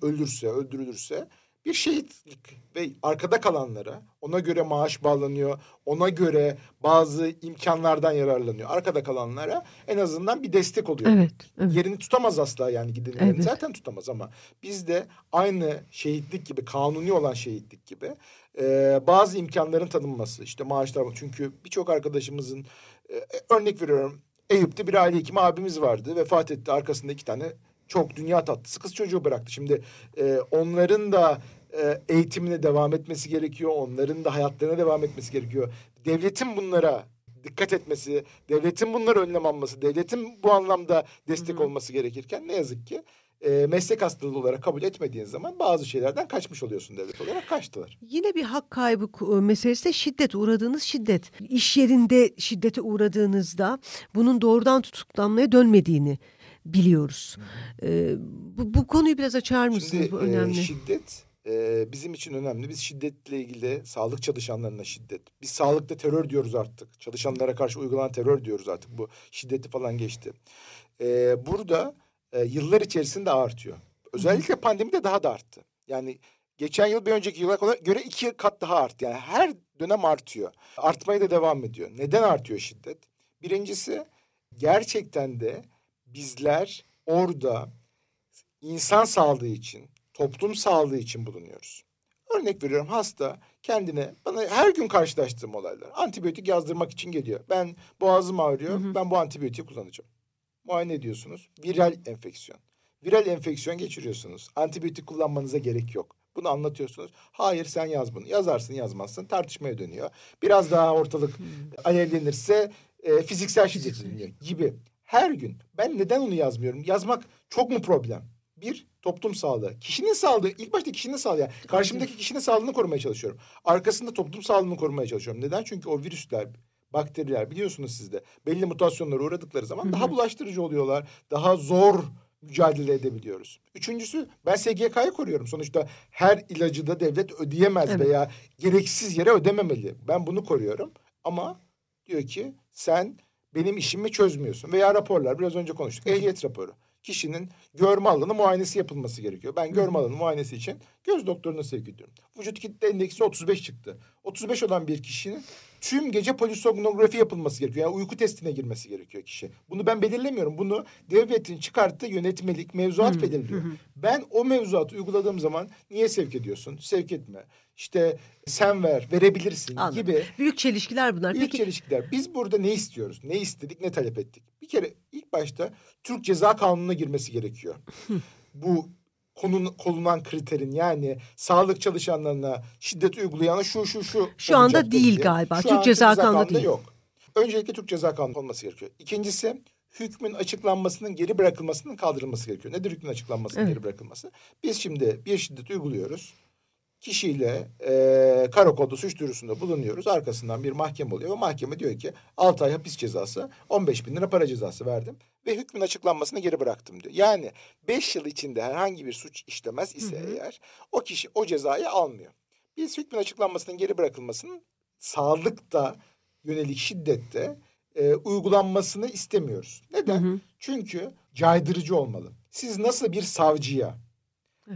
ölürse öldürülürse bir şehitlik ve arkada kalanlara ona göre maaş bağlanıyor ona göre bazı imkanlardan yararlanıyor arkada kalanlara en azından bir destek oluyor. Evet, evet. Yerini tutamaz asla yani gidenin yerini Evet. zaten tutamaz ama bizde aynı şehitlik gibi kanuni olan şehitlik gibi e, bazı imkanların tanınması işte maaşlar çünkü birçok arkadaşımızın E, örnek veriyorum. Eyüp'te bir aile hekimi abimiz vardı. Vefat etti. Arkasında iki tane çok dünya tatlısı kız çocuğu bıraktı. Şimdi e, onların da e, eğitimine devam etmesi gerekiyor. Onların da hayatlarına devam etmesi gerekiyor. Devletin bunlara dikkat etmesi, devletin bunları önlem alması, devletin bu anlamda destek olması gerekirken ne yazık ki e, meslek hastalığı olarak kabul etmediğin zaman bazı şeylerden kaçmış oluyorsun devlet olarak kaçtılar. Yine bir hak kaybı ku- meselesi de şiddet, uğradığınız şiddet. İş yerinde şiddete uğradığınızda bunun doğrudan tutuklanmaya dönmediğini biliyoruz. Ee, bu, bu konuyu biraz açar mısınız? Şimdi bu e, önemli. şiddet e, bizim için önemli. Biz şiddetle ilgili sağlık çalışanlarına şiddet. Biz sağlıkta terör diyoruz artık. Çalışanlara karşı uygulanan terör diyoruz artık. Bu şiddeti falan geçti. E, burada e, yıllar içerisinde artıyor. Özellikle pandemide daha da arttı. Yani geçen yıl bir önceki yıla göre iki kat daha arttı. Yani her dönem artıyor. Artmaya da devam ediyor. Neden artıyor şiddet? Birincisi gerçekten de bizler orada insan sağlığı için, toplum sağlığı için bulunuyoruz. Örnek veriyorum hasta kendine bana her gün karşılaştığım olaylar antibiyotik yazdırmak için geliyor. Ben boğazım ağrıyor ben bu antibiyotiği kullanacağım. Muayene ediyorsunuz viral enfeksiyon. Viral enfeksiyon geçiriyorsunuz. Antibiyotik kullanmanıza gerek yok. Bunu anlatıyorsunuz. Hayır sen yaz bunu. Yazarsın yazmazsın tartışmaya dönüyor. Biraz daha ortalık alevlenirse e, fiziksel şiddet gibi. Her gün ben neden onu yazmıyorum? Yazmak çok mu problem? Bir, toplum sağlığı. Kişinin sağlığı, ilk başta kişinin sağlığı. Yani karşımdaki kişinin sağlığını korumaya çalışıyorum. Arkasında toplum sağlığını korumaya çalışıyorum. Neden? Çünkü o virüsler, bakteriler biliyorsunuz siz de belli mutasyonlara uğradıkları zaman daha bulaştırıcı oluyorlar. Daha zor mücadele edebiliyoruz. Üçüncüsü ben SGK'yı koruyorum. Sonuçta her ilacı da devlet ödeyemez Evet. veya gereksiz yere ödememeli. Ben bunu koruyorum. Ama diyor ki sen benim işimi çözmüyorsun. Veya raporlar biraz önce konuştuk. Ehliyet raporu. Kişinin görme alanı muayenesi yapılması gerekiyor. Ben görme alanı muayenesi için göz doktoruna sevk ediyorum. Vücut kitle endeksi 35 çıktı. 35 olan bir kişinin tüm gece polisomnografi yapılması gerekiyor. Yani uyku testine girmesi gerekiyor kişi. Bunu ben belirlemiyorum. Bunu devletin çıkarttığı yönetmelik, mevzuat belirliyor. Ben o mevzuatı uyguladığım zaman niye sevk ediyorsun? Sevk etme. İşte sen ver, verebilirsin Anladım. gibi Büyük çelişkiler bunlar. Büyük Peki çelişkiler. Biz burada ne istiyoruz? Ne istedik, ne talep ettik? Bir kere ilk başta Türk Ceza Kanunu'na girmesi gerekiyor. Bu konun, kolunan kriterin yani sağlık çalışanlarına şiddet uygulayana şu şu şu Şu anda değil diye. galiba. Şu Türk an Ceza Kanunu'nda değil. yok. Öncelikle Türk Ceza Kanunu olması gerekiyor. İkincisi hükmün açıklanmasının geri bırakılmasının kaldırılması gerekiyor. Nedir hükmün açıklanmasının Evet. geri bırakılması? Biz şimdi bir şiddet uyguluyoruz kişiyle e, karakolda suç duyurusunda bulunuyoruz. Arkasından bir mahkeme oluyor ve mahkeme diyor ki 6 ay hapis cezası 15 bin lira para cezası verdim ve hükmün açıklanmasını geri bıraktım diyor. Yani 5 yıl içinde herhangi bir suç işlemez ise eğer o kişi o cezayı almıyor. Biz hükmün açıklanmasının geri bırakılmasının sağlıkta yönelik şiddette e, uygulanmasını istemiyoruz. Neden? Çünkü caydırıcı olmalı. Siz nasıl bir savcıya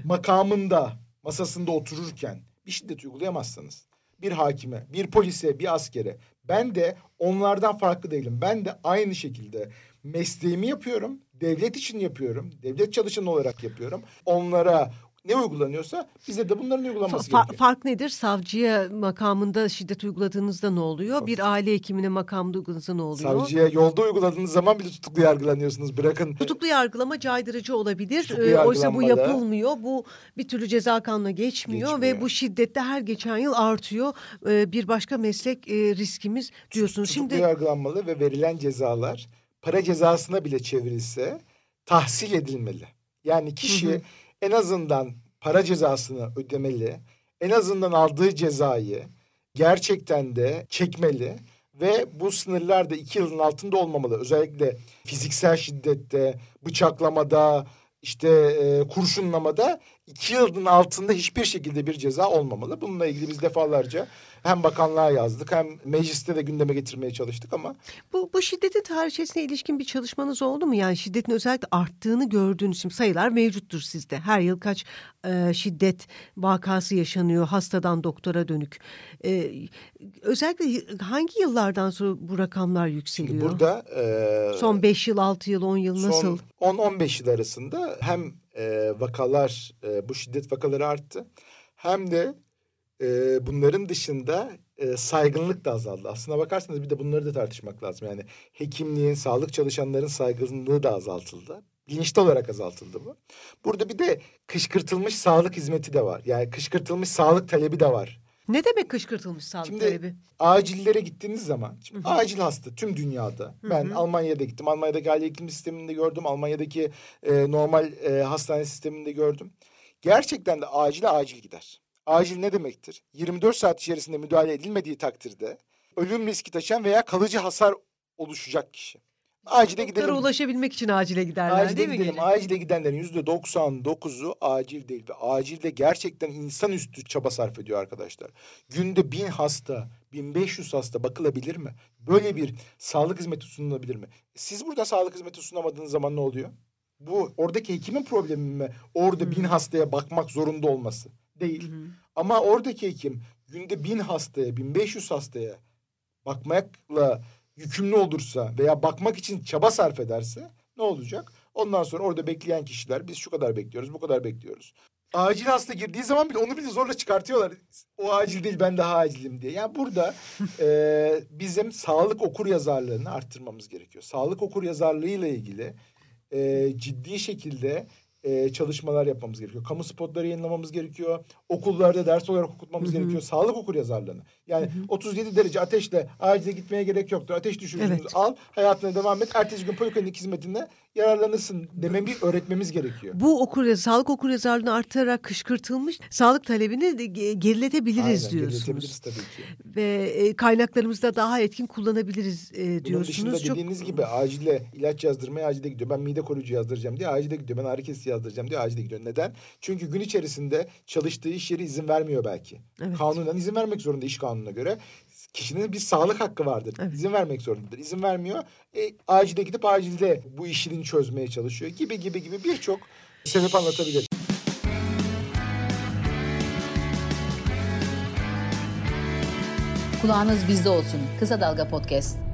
makamında masasında otururken bir şiddet uygulayamazsınız. Bir hakime, bir polise, bir askere. Ben de onlardan farklı değilim. Ben de aynı şekilde mesleğimi yapıyorum. Devlet için yapıyorum. Devlet çalışanı olarak yapıyorum. Onlara ne uygulanıyorsa bize de bunların uygulanması fa- gerekiyor. fark nedir? Savcıya makamında şiddet uyguladığınızda ne oluyor? Bir aile hekimine makamda uyguladığınızda ne oluyor? Savcıya yolda uyguladığınız zaman bile tutuklu yargılanıyorsunuz. Bırakın Tutuklu yargılama caydırıcı olabilir. Ee, oysa bu yapılmıyor. Bu bir türlü ceza kanuna geçmiyor, ve Geçmiyor. bu şiddette her geçen yıl artıyor. Ee, bir başka meslek e, riskimiz diyorsunuz. tutuklu Şimdi yargılanmalı ve verilen cezalar para cezasına bile çevrilse tahsil edilmeli. Yani kişi en azından para cezasını ödemeli. En azından aldığı cezayı gerçekten de çekmeli ve bu sınırlar da iki yılın altında olmamalı. Özellikle fiziksel şiddette, bıçaklamada, işte e, kurşunlamada iki yılın altında hiçbir şekilde bir ceza olmamalı. Bununla ilgili biz defalarca hem bakanlığa yazdık hem mecliste de gündeme getirmeye çalıştık ama bu, bu şiddetin tarihçesine ilişkin bir çalışmanız oldu mu? Yani şiddetin özellikle arttığını gördüğünüz şimdi sayılar mevcuttur sizde. Her yıl kaç e, şiddet vakası yaşanıyor hastadan doktora dönük. E, özellikle hangi yıllardan sonra bu rakamlar yükseliyor? şimdi burada e, Son 5 yıl, 6 yıl, 10 yıl nasıl? Son 10-15 yıl arasında hem e, vakalar, e, bu şiddet vakaları arttı. Hem de e, bunların dışında e, saygınlık da azaldı. Aslına bakarsanız bir de bunları da tartışmak lazım. Yani hekimliğin, sağlık çalışanların saygınlığı da azaltıldı. Bilinçli olarak azaltıldı bu. Burada bir de kışkırtılmış sağlık hizmeti de var. Yani kışkırtılmış sağlık talebi de var. Ne demek kışkırtılmış sağlık Şimdi talebi? acillere gittiğiniz zaman şimdi acil hasta tüm dünyada. Ben Almanya'da gittim. Almanya'daki aile iklim sisteminde gördüm. Almanya'daki e, normal e, hastane sisteminde gördüm. Gerçekten de acile acil gider. Acil ne demektir? 24 saat içerisinde müdahale edilmediği takdirde ölüm riski taşıyan veya kalıcı hasar oluşacak kişi. Acile Doktora gidelim. ulaşabilmek için acile giderler Acile değil mi? gidelim. gece? Acile gidenlerin yüzde 99'u acil değil. Ve acilde gerçekten insanüstü çaba sarf ediyor arkadaşlar. Günde bin hasta, 1500 hasta bakılabilir mi? Böyle bir sağlık hizmeti sunulabilir mi? Siz burada sağlık hizmeti sunamadığınız zaman ne oluyor? Bu oradaki hekimin problemi mi? Orada bin hastaya bakmak zorunda olması. Değil. Ama oradaki hekim günde bin hastaya, 1500 hastaya bakmakla yükümlü olursa veya bakmak için çaba sarf ederse ne olacak? Ondan sonra orada bekleyen kişiler biz şu kadar bekliyoruz, bu kadar bekliyoruz. Acil hasta girdiği zaman bile onu bile zorla çıkartıyorlar. O acil değil ben daha acilim diye. Yani burada (laughs) e, bizim sağlık okur yazarlığını arttırmamız gerekiyor. Sağlık okur yazarlığı ile ilgili e, ciddi şekilde e, çalışmalar yapmamız gerekiyor. Kamu spotları yayınlamamız gerekiyor. Okullarda ders olarak okutmamız gerekiyor. Sağlık okur yazarlığını. Yani 37 derece ateşle acile gitmeye gerek yoktur. Ateş düşürücünüzü Evet. al, hayatına devam et. Ertesi gün poliklinik hizmetinde yararlanırsın dememi öğretmemiz gerekiyor. Bu okur sağlık okur yazarlığını arttırarak kışkırtılmış sağlık talebini geriletebiliriz Aynen, diyorsunuz. geriletebiliriz tabii ki. Ve e, kaynaklarımızı da daha etkin kullanabiliriz e, Bunun diyorsunuz. dışında Çok- dediğiniz gibi acile ilaç yazdırmaya acile gidiyor. Ben mide koruyucu yazdıracağım diye acile gidiyor. Ben ağrı kesici yazdıracağım diye acile gidiyor. Neden? Çünkü gün içerisinde çalıştığı iş yeri izin vermiyor belki. Evet. Kanunen izin vermek zorunda iş kanununa göre. Kişinin bir sağlık hakkı vardır. Evet. İzin vermek zorundadır. İzin vermiyor. E, acile gidip acilde bu işini çözmeye çalışıyor. Gibi gibi gibi birçok sebep anlatabilir. Kulağınız bizde olsun. Kısa Dalga Podcast.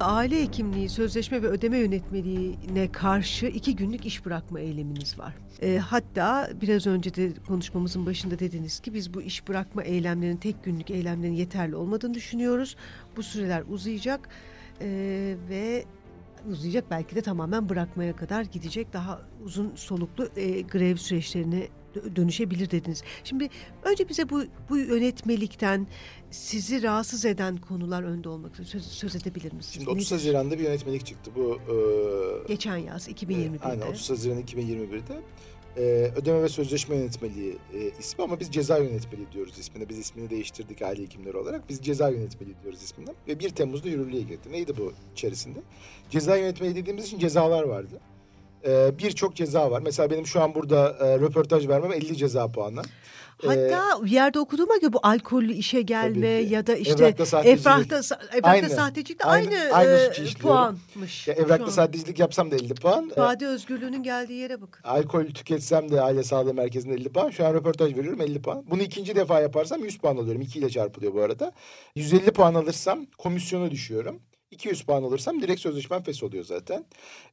Aile hekimliği, sözleşme ve ödeme yönetmeliğine karşı iki günlük iş bırakma eyleminiz var. E, hatta biraz önce de konuşmamızın başında dediniz ki biz bu iş bırakma eylemlerinin tek günlük eylemlerin yeterli olmadığını düşünüyoruz. Bu süreler uzayacak e, ve uzayacak belki de tamamen bırakmaya kadar gidecek daha uzun soluklu e, grev süreçlerine dö- dönüşebilir dediniz. Şimdi önce bize bu bu yönetmelikten sizi rahatsız eden konular önde olmak üzere söz, söz edebilir misiniz? Şimdi 30 Nedir? Haziran'da bir yönetmelik çıktı. Bu e, Geçen yaz 2021'de. Aynen 30 Haziran 2021'de. Ee, ödeme ve sözleşme yönetmeliği e, ismi ama biz ceza yönetmeliği diyoruz ismine. Biz ismini değiştirdik aile hekimleri olarak. Biz ceza yönetmeliği diyoruz ismine. Ve 1 Temmuz'da yürürlüğe girdi. Neydi bu içerisinde? Ceza yönetmeliği dediğimiz için cezalar vardı. Ee, Birçok ceza var. Mesela benim şu an burada e, röportaj vermem 50 ceza puanı. Hatta bir yerde okuduğuma göre bu alkollü işe gelme ya da işte Evrakta sahtecilik. efrakta, sa- evrakta Aynı. sahtecilik de Aynı- aynı, aynı e, puanmış. Ya evrakta sahtecilik yapsam da 50 puan. Ee, İfade özgürlüğünün geldiği yere bakın. Alkol tüketsem de aile sağlığı merkezinde 50 puan. Şu an röportaj veriyorum 50 puan. Bunu ikinci defa yaparsam 100 puan alıyorum. 2 ile çarpılıyor bu arada. 150 puan alırsam komisyona düşüyorum. 200 puan alırsam direkt sözleşmem fes oluyor zaten.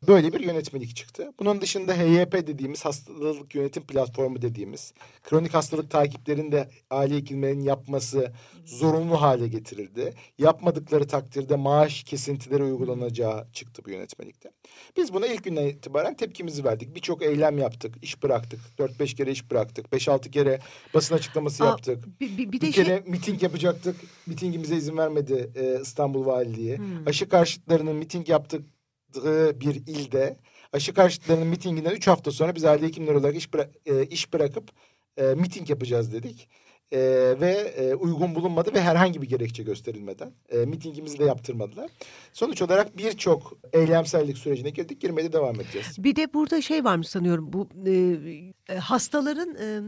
Böyle bir yönetmelik çıktı. Bunun dışında HYP dediğimiz hastalık yönetim platformu dediğimiz kronik hastalık takiplerinde aile hekimlerinin yapması zorunlu hale getirildi. Yapmadıkları takdirde maaş kesintileri uygulanacağı çıktı bu yönetmelikte. Biz buna ilk günden itibaren tepkimizi verdik. Birçok eylem yaptık, iş bıraktık. 4-5 kere iş bıraktık. 5-6 kere basın açıklaması Aa, yaptık. Bir, bir, bir Bir, de kere şey miting yapacaktık. Mitingimize izin vermedi e, İstanbul Valiliği. Hmm. Aşı karşıtlarının miting yaptığı bir ilde aşı karşıtlarının mitinginden üç hafta sonra biz aile hekimleri olarak iş, bıra- e, iş bırakıp e, miting yapacağız dedik. E, ve e, uygun bulunmadı ve herhangi bir gerekçe gösterilmeden e, mitingimizi de yaptırmadılar. Sonuç olarak birçok eylemsellik sürecine girdik. Girmeye de devam edeceğiz. bir de burada şey varmış sanıyorum bu e, e, hastaların e,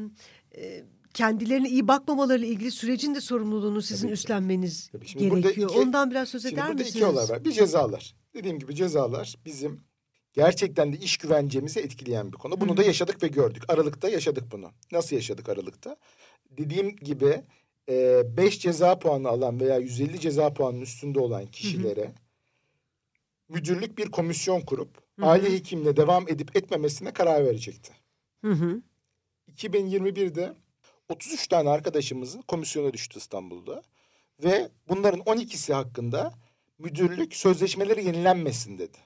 e, kendilerine iyi bakmamalarıyla ilgili sürecin de sorumluluğunu sizin Tabii üstlenmeniz Tabii. Şimdi burada gerekiyor. iki- Ondan biraz söz Şimdi eder burada misiniz? iki olay var. Bir cezalar. Dediğim gibi cezalar bizim gerçekten de iş güvencemizi etkileyen bir konu. Bunu da yaşadık ve gördük. Aralıkta yaşadık bunu. Nasıl yaşadık Aralıkta? Dediğim gibi 5 ceza puanı alan veya 150 ceza puanının üstünde olan kişilere müdürlük bir komisyon kurup Hı hı. aile hekimle devam edip etmemesine karar verecekti. Hı hı. 2021'de 33 tane arkadaşımızın komisyona düştü İstanbul'da. Ve bunların 12'si hakkında müdürlük sözleşmeleri yenilenmesin dedi.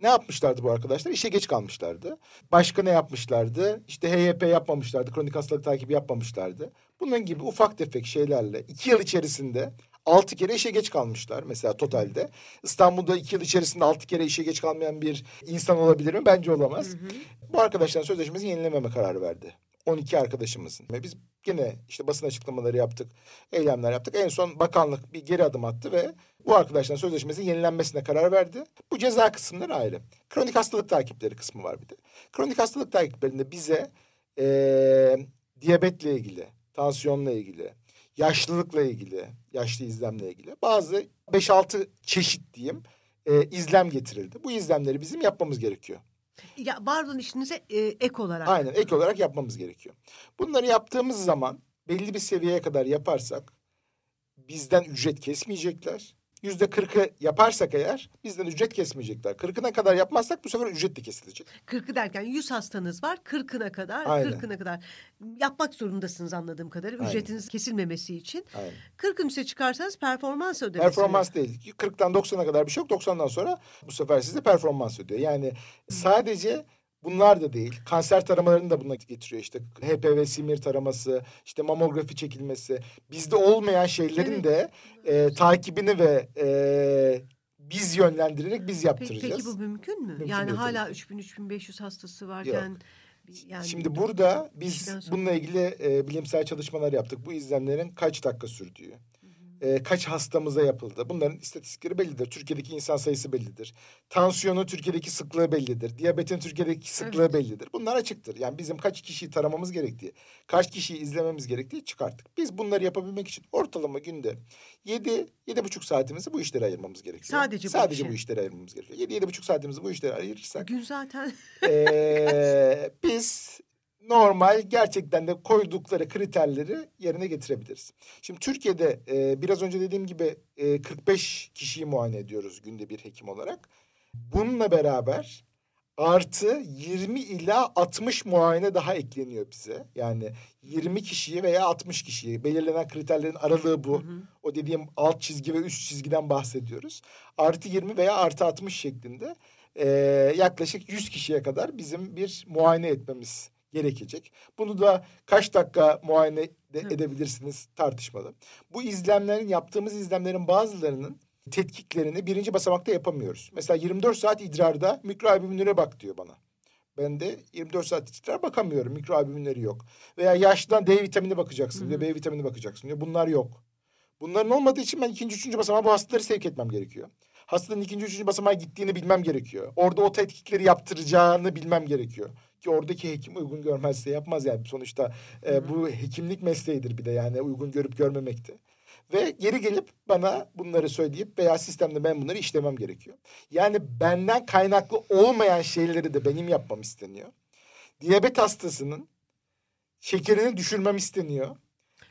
Ne yapmışlardı bu arkadaşlar? İşe geç kalmışlardı. Başka ne yapmışlardı? İşte HYP yapmamışlardı. Kronik hastalık takibi yapmamışlardı. Bunun gibi ufak tefek şeylerle iki yıl içerisinde altı kere işe geç kalmışlar mesela totalde. İstanbul'da iki yıl içerisinde altı kere işe geç kalmayan bir insan olabilir mi? Bence olamaz. Hı hı. Bu arkadaşların sözleşmesini yenilememe kararı verdi. 12 arkadaşımızın. Ve biz yine işte basın açıklamaları yaptık, eylemler yaptık. En son bakanlık bir geri adım attı ve bu arkadaşların sözleşmesinin yenilenmesine karar verdi. Bu ceza kısımları ayrı. Kronik hastalık takipleri kısmı var bir de. Kronik hastalık takiplerinde bize ee, diyabetle ilgili, tansiyonla ilgili, yaşlılıkla ilgili, yaşlı izlemle ilgili bazı 5-6 çeşit diyeyim e, izlem getirildi. Bu izlemleri bizim yapmamız gerekiyor. Ya pardon işinize e, ek olarak. Aynen ek olarak yapmamız gerekiyor. Bunları yaptığımız zaman belli bir seviyeye kadar yaparsak bizden ücret kesmeyecekler yüzde kırkı yaparsak eğer bizden ücret kesmeyecekler. Kırkına kadar yapmazsak bu sefer ücret de kesilecek. Kırkı derken yüz hastanız var kırkına kadar Aynen. kırkına kadar yapmak zorundasınız anladığım kadarıyla ücretiniz kesilmemesi için. Aynen. Kırkın üstüne çıkarsanız performans ödemesi. Performans değil. Kırktan doksana kadar bir şey yok. Doksandan sonra bu sefer size performans ödüyor. Yani sadece Bunlar da değil. Kanser taramalarını da buna getiriyor. İşte HPV simir taraması, işte mamografi çekilmesi. Bizde olmayan şeylerin de e, takibini ve e, biz yönlendirerek biz yaptıracağız. Peki, peki bu mümkün mü? Mümkün yani hala 3000-3500 hastası varken... Yok. Yani Şimdi burada biz bununla ilgili e, bilimsel çalışmalar yaptık. Bu izlemlerin kaç dakika sürdüğü e, kaç hastamıza yapıldı. Bunların istatistikleri bellidir. Türkiye'deki insan sayısı bellidir. Tansiyonun Türkiye'deki sıklığı bellidir. Diyabetin Türkiye'deki sıklığı evet. bellidir. Bunlar açıktır. Yani bizim kaç kişiyi taramamız gerektiği, kaç kişiyi izlememiz gerektiği çıkarttık. Biz bunları yapabilmek için ortalama günde yedi, yedi buçuk saatimizi bu işlere ayırmamız gerekiyor. Sadece, Sadece bu, bu işlere ayırmamız gerekiyor. Yedi, yedi buçuk saatimizi bu işlere ayırırsak. Gün zaten. e, (laughs) biz normal gerçekten de koydukları kriterleri yerine getirebiliriz. Şimdi Türkiye'de e, biraz önce dediğim gibi e, 45 kişiyi muayene ediyoruz günde bir hekim olarak. Bununla beraber artı 20 ila 60 muayene daha ekleniyor bize. Yani 20 kişiyi veya 60 kişiyi belirlenen kriterlerin aralığı bu. Hı hı. O dediğim alt çizgi ve üst çizgiden bahsediyoruz. Artı 20 veya artı 60 şeklinde e, yaklaşık 100 kişiye kadar bizim bir muayene etmemiz gerekecek. Bunu da kaç dakika muayene de edebilirsiniz tartışmalı. Bu izlemlerin yaptığımız izlemlerin bazılarının tetkiklerini birinci basamakta yapamıyoruz. Mesela 24 saat idrarda mikroalbümünlere bak diyor bana. Ben de 24 saat idrar bakamıyorum. Mikroalbümünleri yok. Veya yaştan D vitamini bakacaksın diyor. B vitamini bakacaksın diyor. Bunlar yok. Bunların olmadığı için ben ikinci, üçüncü basamağa bu hastaları sevk etmem gerekiyor. Hastanın ikinci, üçüncü basamağa gittiğini bilmem gerekiyor. Orada o tetkikleri yaptıracağını bilmem gerekiyor ki oradaki hekim uygun görmezse yapmaz yani sonuçta e, bu hekimlik mesleğidir bir de yani uygun görüp görmemekte. Ve geri gelip bana bunları söyleyip veya sistemde ben bunları işlemem gerekiyor. Yani benden kaynaklı olmayan şeyleri de benim yapmam isteniyor. Diyabet hastasının şekerini düşürmem isteniyor.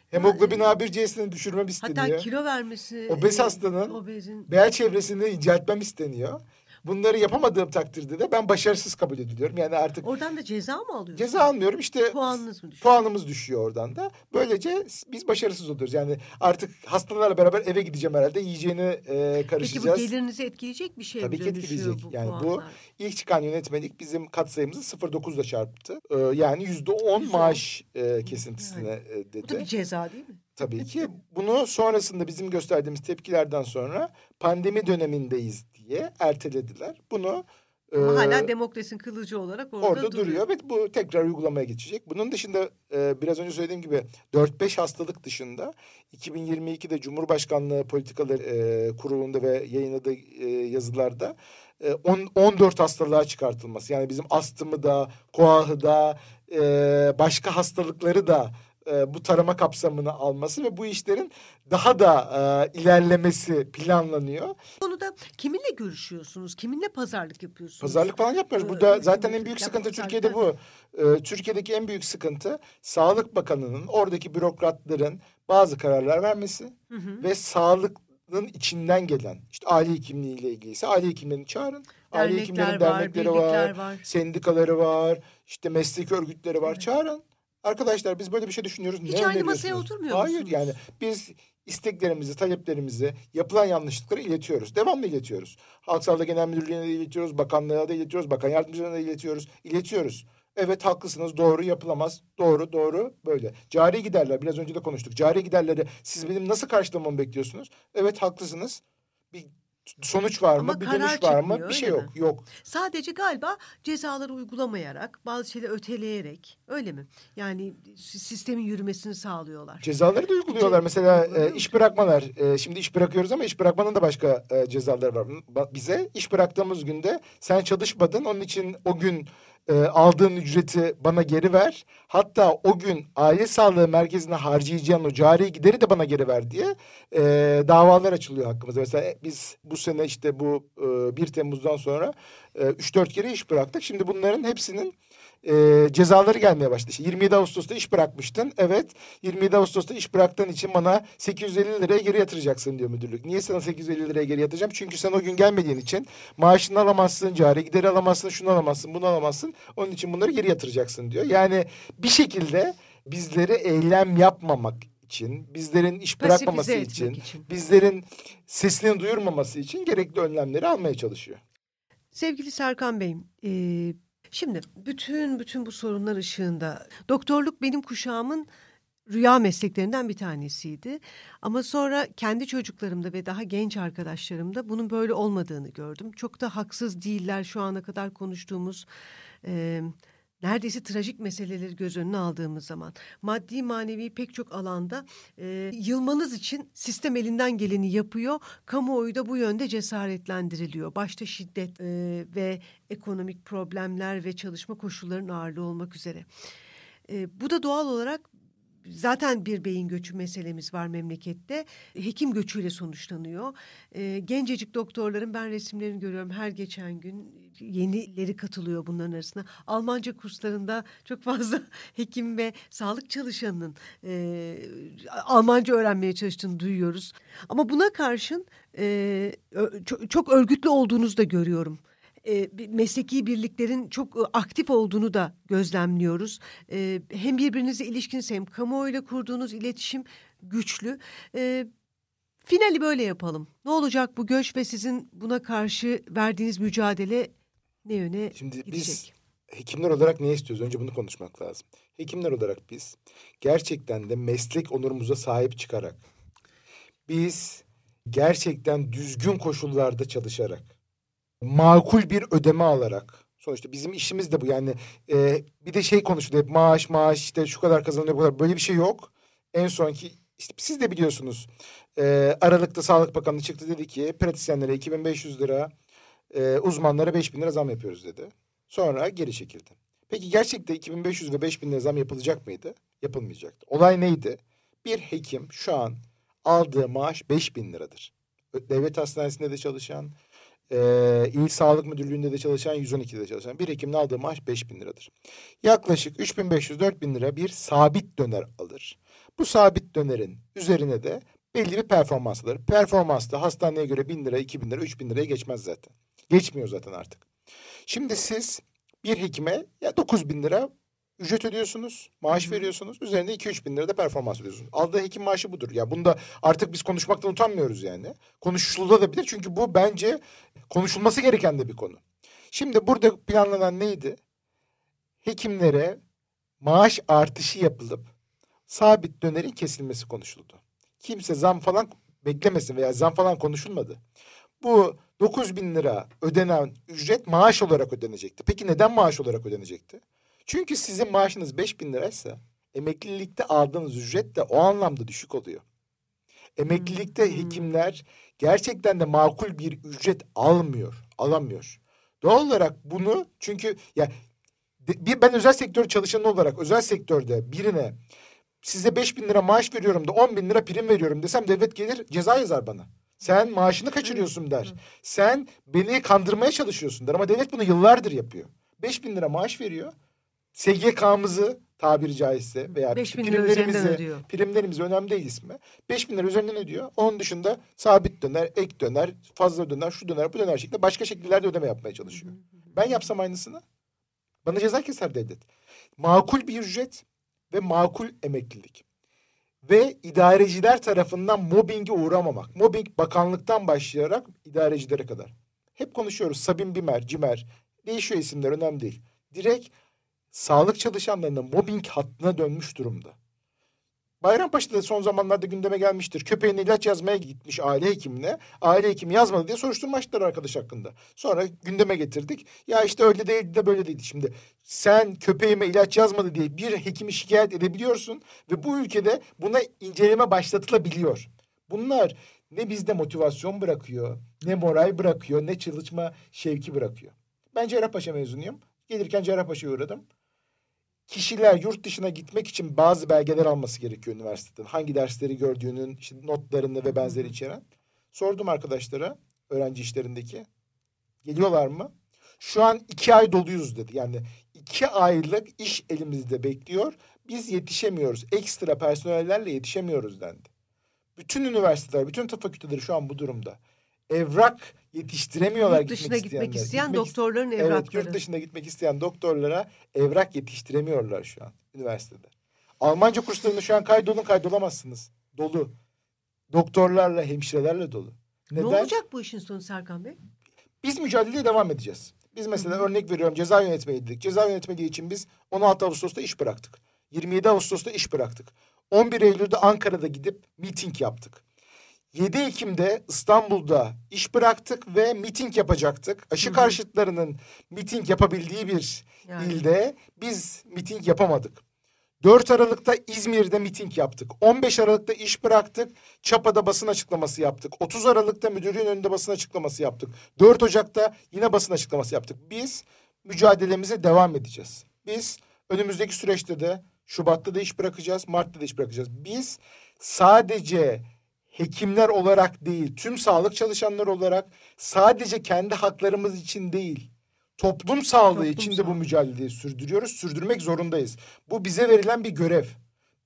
Hemoglobin A1C'sini düşürmem isteniyor. Hatta kilo vermesi. Obez hastanın obezin... bel çevresini inceltmem isteniyor. Bunları yapamadığım takdirde de ben başarısız kabul ediliyorum. Yani artık... Oradan da ceza mı alıyorsun? Ceza almıyorum. İşte Puanınız mı düşüyor? Puanımız düşüyor oradan da. Böylece biz başarısız oluyoruz. Yani artık hastalarla beraber eve gideceğim herhalde. Yiyeceğini e, karışacağız. Peki bu gelirinizi etkileyecek bir şey Tabii mi ki etkileyecek. Bu yani puanlar? bu ilk çıkan yönetmelik bizim katsayımızı 0.9'la çarptı. Ee, yani yüzde on maaş e, kesintisine yani. e, dedi. Bu da bir ceza değil mi? Tabii ki. Bunu sonrasında bizim gösterdiğimiz tepkilerden sonra pandemi dönemindeyiz diye ertelediler. Bunu ama e, hala demokrasinin kılıcı olarak orada, orada duruyor. duruyor ve bu tekrar uygulamaya geçecek. Bunun dışında e, biraz önce söylediğim gibi 4-5 hastalık dışında 2022'de Cumhurbaşkanlığı Politikaları e, Kurulu'nda ve yayınladığı e, yazılarda e, on, 14 hastalığa çıkartılması. Yani bizim astımı da, koahı da, e, başka hastalıkları da e, bu tarama kapsamını alması ve bu işlerin daha da e, ilerlemesi planlanıyor. Konuda kiminle görüşüyorsunuz? Kiminle pazarlık yapıyorsunuz? Pazarlık falan yapmıyoruz. Burada ee, zaten en büyük sıkıntı Türkiye'de bu. Ee, Türkiye'deki en büyük sıkıntı Sağlık Bakanı'nın oradaki bürokratların bazı kararlar vermesi hı hı. ve sağlıkın içinden gelen işte aile hekimliği ile ilgiliyse aile hekimlerini çağırın. Aile hekimlerin dernekleri var, var, var, sendikaları var, işte meslek örgütleri var. Evet. Çağırın Arkadaşlar biz böyle bir şey düşünüyoruz. Hiç ne aynı masaya oturmuyor Hayır musunuz? yani biz isteklerimizi, taleplerimizi, yapılan yanlışlıkları iletiyoruz. Devamlı iletiyoruz. Halk Sağlığı Genel Müdürlüğü'ne de iletiyoruz, bakanlığa da iletiyoruz, bakan yardımcılarına da iletiyoruz. İletiyoruz. Evet haklısınız doğru yapılamaz. Doğru doğru böyle. Cari giderler biraz önce de konuştuk. Cari giderleri siz benim nasıl karşılamamı bekliyorsunuz? Evet haklısınız. Bir sonuç var mı? Ama bir dönüş var mı? Bir şey yok. mi? Yok. Sadece galiba cezaları uygulamayarak, bazı şeyleri öteleyerek, öyle mi? Yani sistemin yürümesini sağlıyorlar. Cezaları da uyguluyorlar. Ce- Mesela e, iş bırakmalar. E, şimdi iş bırakıyoruz ama iş bırakmanın da başka e, cezaları var. Bize iş bıraktığımız günde sen çalışmadın. Onun için o gün e, aldığın ücreti bana geri ver. Hatta o gün aile sağlığı merkezine harcayacağın o cari gideri de bana geri ver diye e, davalar açılıyor hakkımızda. Mesela biz bu sene işte bu e, 1 Temmuz'dan sonra e, 3-4 kere iş bıraktık. Şimdi bunların hepsinin e, cezaları gelmeye başladı. İşte 27 Ağustos'ta iş bırakmıştın. Evet 27 Ağustos'ta iş bıraktığın için bana 850 liraya geri yatıracaksın diyor müdürlük. Niye sana 850 liraya geri yatıracağım? Çünkü sen o gün gelmediğin için maaşını alamazsın, cari gideri alamazsın, şunu alamazsın, bunu alamazsın. Onun için bunları geri yatıracaksın diyor. Yani bir şekilde bizleri eylem yapmamak için, bizlerin iş bırakmaması için, için. bizlerin sesini duyurmaması için gerekli önlemleri almaya çalışıyor. Sevgili Serkan Bey'im, e, şimdi bütün bütün bu sorunlar ışığında doktorluk benim kuşağımın rüya mesleklerinden bir tanesiydi. Ama sonra kendi çocuklarımda ve daha genç arkadaşlarımda bunun böyle olmadığını gördüm. Çok da haksız değiller şu ana kadar konuştuğumuz e, neredeyse trajik meseleleri göz önüne aldığımız zaman. Maddi manevi pek çok alanda e, yılmanız için sistem elinden geleni yapıyor. Kamuoyu da bu yönde cesaretlendiriliyor. Başta şiddet e, ve ekonomik problemler ve çalışma koşullarının ağırlığı olmak üzere. E, bu da doğal olarak zaten bir beyin göçü meselemiz var memlekette. Hekim göçüyle sonuçlanıyor. E, gencecik doktorların ben resimlerini görüyorum her geçen gün yenileri katılıyor bunların arasına. Almanca kurslarında çok fazla (laughs) hekim ve sağlık çalışanının e, Almanca öğrenmeye çalıştığını duyuyoruz. Ama buna karşın e, çok örgütlü olduğunuzu da görüyorum. E, mesleki birliklerin çok e, aktif olduğunu da gözlemliyoruz. E, hem birbirinize ilişkiniz hem kamuoyuyla kurduğunuz iletişim güçlü. E, finali böyle yapalım. Ne olacak bu göç ve sizin buna karşı verdiğiniz mücadele ne yöne Şimdi gidecek? biz hekimler olarak ne istiyoruz? Önce bunu konuşmak lazım. Hekimler olarak biz gerçekten de meslek onurumuza sahip çıkarak biz gerçekten düzgün koşullarda çalışarak makul bir ödeme alarak sonuçta bizim işimiz de bu yani e, bir de şey konuşuluyor maaş maaş işte şu kadar kazanıyor bu kadar böyle bir şey yok. En sonki işte siz de biliyorsunuz e, Aralık'ta Sağlık Bakanlığı çıktı dedi ki pratisyenlere 2500 lira e, uzmanlara 5000 lira zam yapıyoruz dedi. Sonra geri çekildi. Peki gerçekten 2500 ve 5000 lira zam yapılacak mıydı? Yapılmayacaktı. Olay neydi? Bir hekim şu an aldığı maaş 5000 liradır. Devlet hastanesinde de çalışan, e, İl Sağlık Müdürlüğü'nde de çalışan, 112'de de çalışan bir hekimin aldığı maaş 5000 liradır. Yaklaşık 3500-4000 lira bir sabit döner alır. Bu sabit dönerin üzerine de belli bir performans alır. Performans da hastaneye göre 1000 lira, 2000 lira, 3000 liraya geçmez zaten. Geçmiyor zaten artık. Şimdi siz bir hekime ya 9000 lira ücret ödüyorsunuz, maaş veriyorsunuz. Üzerine 2-3 bin lira da performans ödüyorsunuz. Aldığı hekim maaşı budur. Ya bunda artık biz konuşmaktan utanmıyoruz yani. Konuşulabilir çünkü bu bence konuşulması gereken de bir konu. Şimdi burada planlanan neydi? Hekimlere maaş artışı yapılıp sabit dönerin kesilmesi konuşuldu. Kimse zam falan beklemesin veya zam falan konuşulmadı. Bu 9 bin lira ödenen ücret maaş olarak ödenecekti. Peki neden maaş olarak ödenecekti? Çünkü sizin maaşınız 5 bin liraysa emeklilikte aldığınız ücret de o anlamda düşük oluyor. Emeklilikte Hmm. hekimler gerçekten de makul bir ücret almıyor, alamıyor. Doğal olarak bunu çünkü ya bir ben özel sektör çalışanı olarak özel sektörde birine size 5 bin lira maaş veriyorum da 10 bin lira prim veriyorum desem devlet gelir ceza yazar bana. Sen maaşını kaçırıyorsun der. Sen beni kandırmaya çalışıyorsun der ama devlet bunu yıllardır yapıyor. 5 bin lira maaş veriyor. SGK'mızı tabiri caizse veya 5 bin lira üzerinden ödüyor. primlerimiz önemli değil ismi. 5 bin lira üzerinden ödüyor. Onun dışında sabit döner, ek döner, fazla döner, şu döner, bu döner şeklinde başka şekillerde ödeme yapmaya çalışıyor. Ben yapsam aynısını bana ceza keser devlet. Makul bir ücret ve makul emeklilik. Ve idareciler tarafından mobbinge uğramamak. Mobbing bakanlıktan başlayarak idarecilere kadar. Hep konuşuyoruz. Sabin Bimer, Cimer. Değişiyor isimler önemli değil. Direkt sağlık çalışanlarının mobbing hattına dönmüş durumda. Bayrampaşa'da son zamanlarda gündeme gelmiştir. Köpeğine ilaç yazmaya gitmiş aile hekimine. Aile hekimi yazmadı diye soruşturma açtılar arkadaş hakkında. Sonra gündeme getirdik. Ya işte öyle değildi de böyle değildi. Şimdi sen köpeğime ilaç yazmadı diye bir hekimi şikayet edebiliyorsun. Ve bu ülkede buna inceleme başlatılabiliyor. Bunlar ne bizde motivasyon bırakıyor, ne moral bırakıyor, ne çalışma şevki bırakıyor. Ben Cerrahpaşa mezunuyum. Gelirken Cerrahpaşa'ya uğradım kişiler yurt dışına gitmek için bazı belgeler alması gerekiyor üniversiteden. Hangi dersleri gördüğünün işte notlarını ve benzeri içeren. Sordum arkadaşlara öğrenci işlerindeki. Geliyorlar mı? Şu an iki ay doluyuz dedi. Yani iki aylık iş elimizde bekliyor. Biz yetişemiyoruz. Ekstra personellerle yetişemiyoruz dendi. Bütün üniversiteler, bütün tıp fakülteleri şu an bu durumda. Evrak yetiştiremiyorlar yurt dışına gitmek, gitmek isteyenler. isteyen Gitmek doktorların Evet evrakları. yurt dışına gitmek isteyen doktorlara evrak yetiştiremiyorlar şu an üniversitede. Almanca kurslarında şu an kaydolun kaydolamazsınız. Dolu. Doktorlarla, hemşirelerle dolu. Ne olacak bu işin sonu Serkan Bey? Biz mücadeleye devam edeceğiz. Biz mesela örnek veriyorum ceza yönetmeliğiydik. Ceza yönetmeliği için biz 16 Ağustos'ta iş bıraktık. 27 Ağustos'ta iş bıraktık. 11 Eylül'de Ankara'da gidip miting yaptık. 7 Ekim'de İstanbul'da iş bıraktık ve miting yapacaktık. Aşı Hı hı. karşıtlarının miting yapabildiği bir Yani. ilde biz miting yapamadık. 4 Aralık'ta İzmir'de miting yaptık. 15 Aralık'ta iş bıraktık. Çapa'da basın açıklaması yaptık. 30 Aralık'ta müdürlüğün önünde basın açıklaması yaptık. 4 Ocak'ta yine basın açıklaması yaptık. Biz mücadelemize devam edeceğiz. Biz önümüzdeki süreçte de Şubat'ta da iş bırakacağız, Mart'ta da iş bırakacağız. Biz sadece hekimler olarak değil, tüm sağlık çalışanları olarak sadece kendi haklarımız için değil, toplum sağlığı Toplum için de bu sağlığı. mücadeleyi sürdürüyoruz, sürdürmek zorundayız. Bu bize verilen bir görev.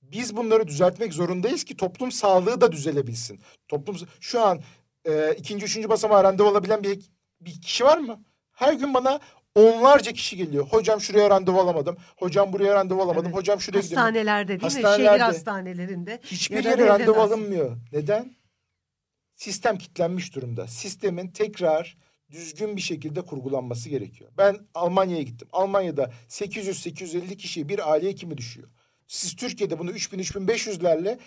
Biz bunları düzeltmek zorundayız ki toplum sağlığı da düzelebilsin. Toplum şu an e, ikinci, üçüncü basamağa randevu alabilen bir, bir kişi var mı? Her gün bana onlarca kişi geliyor. Hocam şuraya randevu alamadım. Hocam buraya randevu alamadım. Evet. Hocam şuraya gidelim. Hastanelerde değil mi? Hastanelerde. Şehir hastanelerinde. Hiçbir yere randevu alınmıyor. Neden? Sistem kilitlenmiş durumda. Sistemin tekrar düzgün bir şekilde kurgulanması gerekiyor. Ben Almanya'ya gittim. Almanya'da 800-850 kişiye bir aile hekimi düşüyor. Siz Türkiye'de bunu 3000-3500'lerle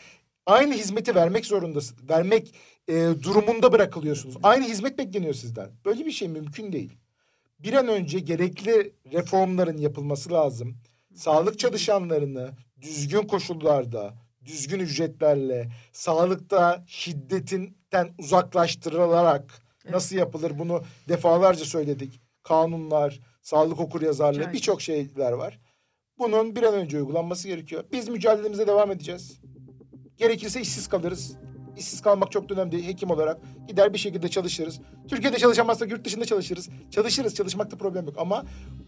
aynı hizmeti vermek zorundasınız. Vermek e, durumunda bırakılıyorsunuz. Aynı hizmet bekleniyor sizden. Böyle bir şey mümkün değil. Bir an önce gerekli reformların yapılması lazım. Sağlık çalışanlarını düzgün koşullarda, düzgün ücretlerle, sağlıkta şiddetinden uzaklaştırılarak Evet. nasıl yapılır bunu defalarca söyledik. Kanunlar, sağlık okuryazarlığı Rica birçok şeyler var. Bunun bir an önce uygulanması gerekiyor. Biz mücadelemize devam edeceğiz. Gerekirse işsiz kalırız. İşsiz kalmak çok önemli değil. Hekim olarak gider bir şekilde çalışırız. Türkiye'de çalışamazsak yurt dışında çalışırız. Çalışırız. Çalışmakta problem yok. Ama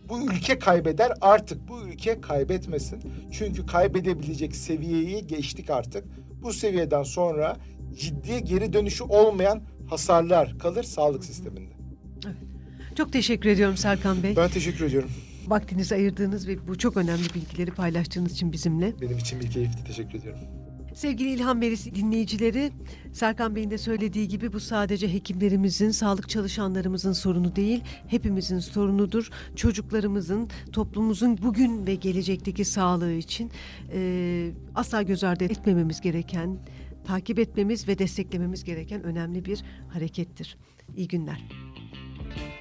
bu ülke kaybeder. Artık bu ülke kaybetmesin. Çünkü kaybedebilecek seviyeyi geçtik artık. Bu seviyeden sonra ciddi geri dönüşü olmayan hasarlar kalır sağlık sisteminde. Çok teşekkür ediyorum Serkan Bey. Ben teşekkür ediyorum. Vaktinizi ayırdığınız ve bu çok önemli bilgileri paylaştığınız için bizimle. Benim için bir keyifti. Teşekkür ediyorum. Sevgili İlhan Verisi dinleyicileri, Serkan Bey'in de söylediği gibi bu sadece hekimlerimizin, sağlık çalışanlarımızın sorunu değil, hepimizin sorunudur. Çocuklarımızın, toplumumuzun bugün ve gelecekteki sağlığı için e, asla göz ardı etmememiz gereken, takip etmemiz ve desteklememiz gereken önemli bir harekettir. İyi günler.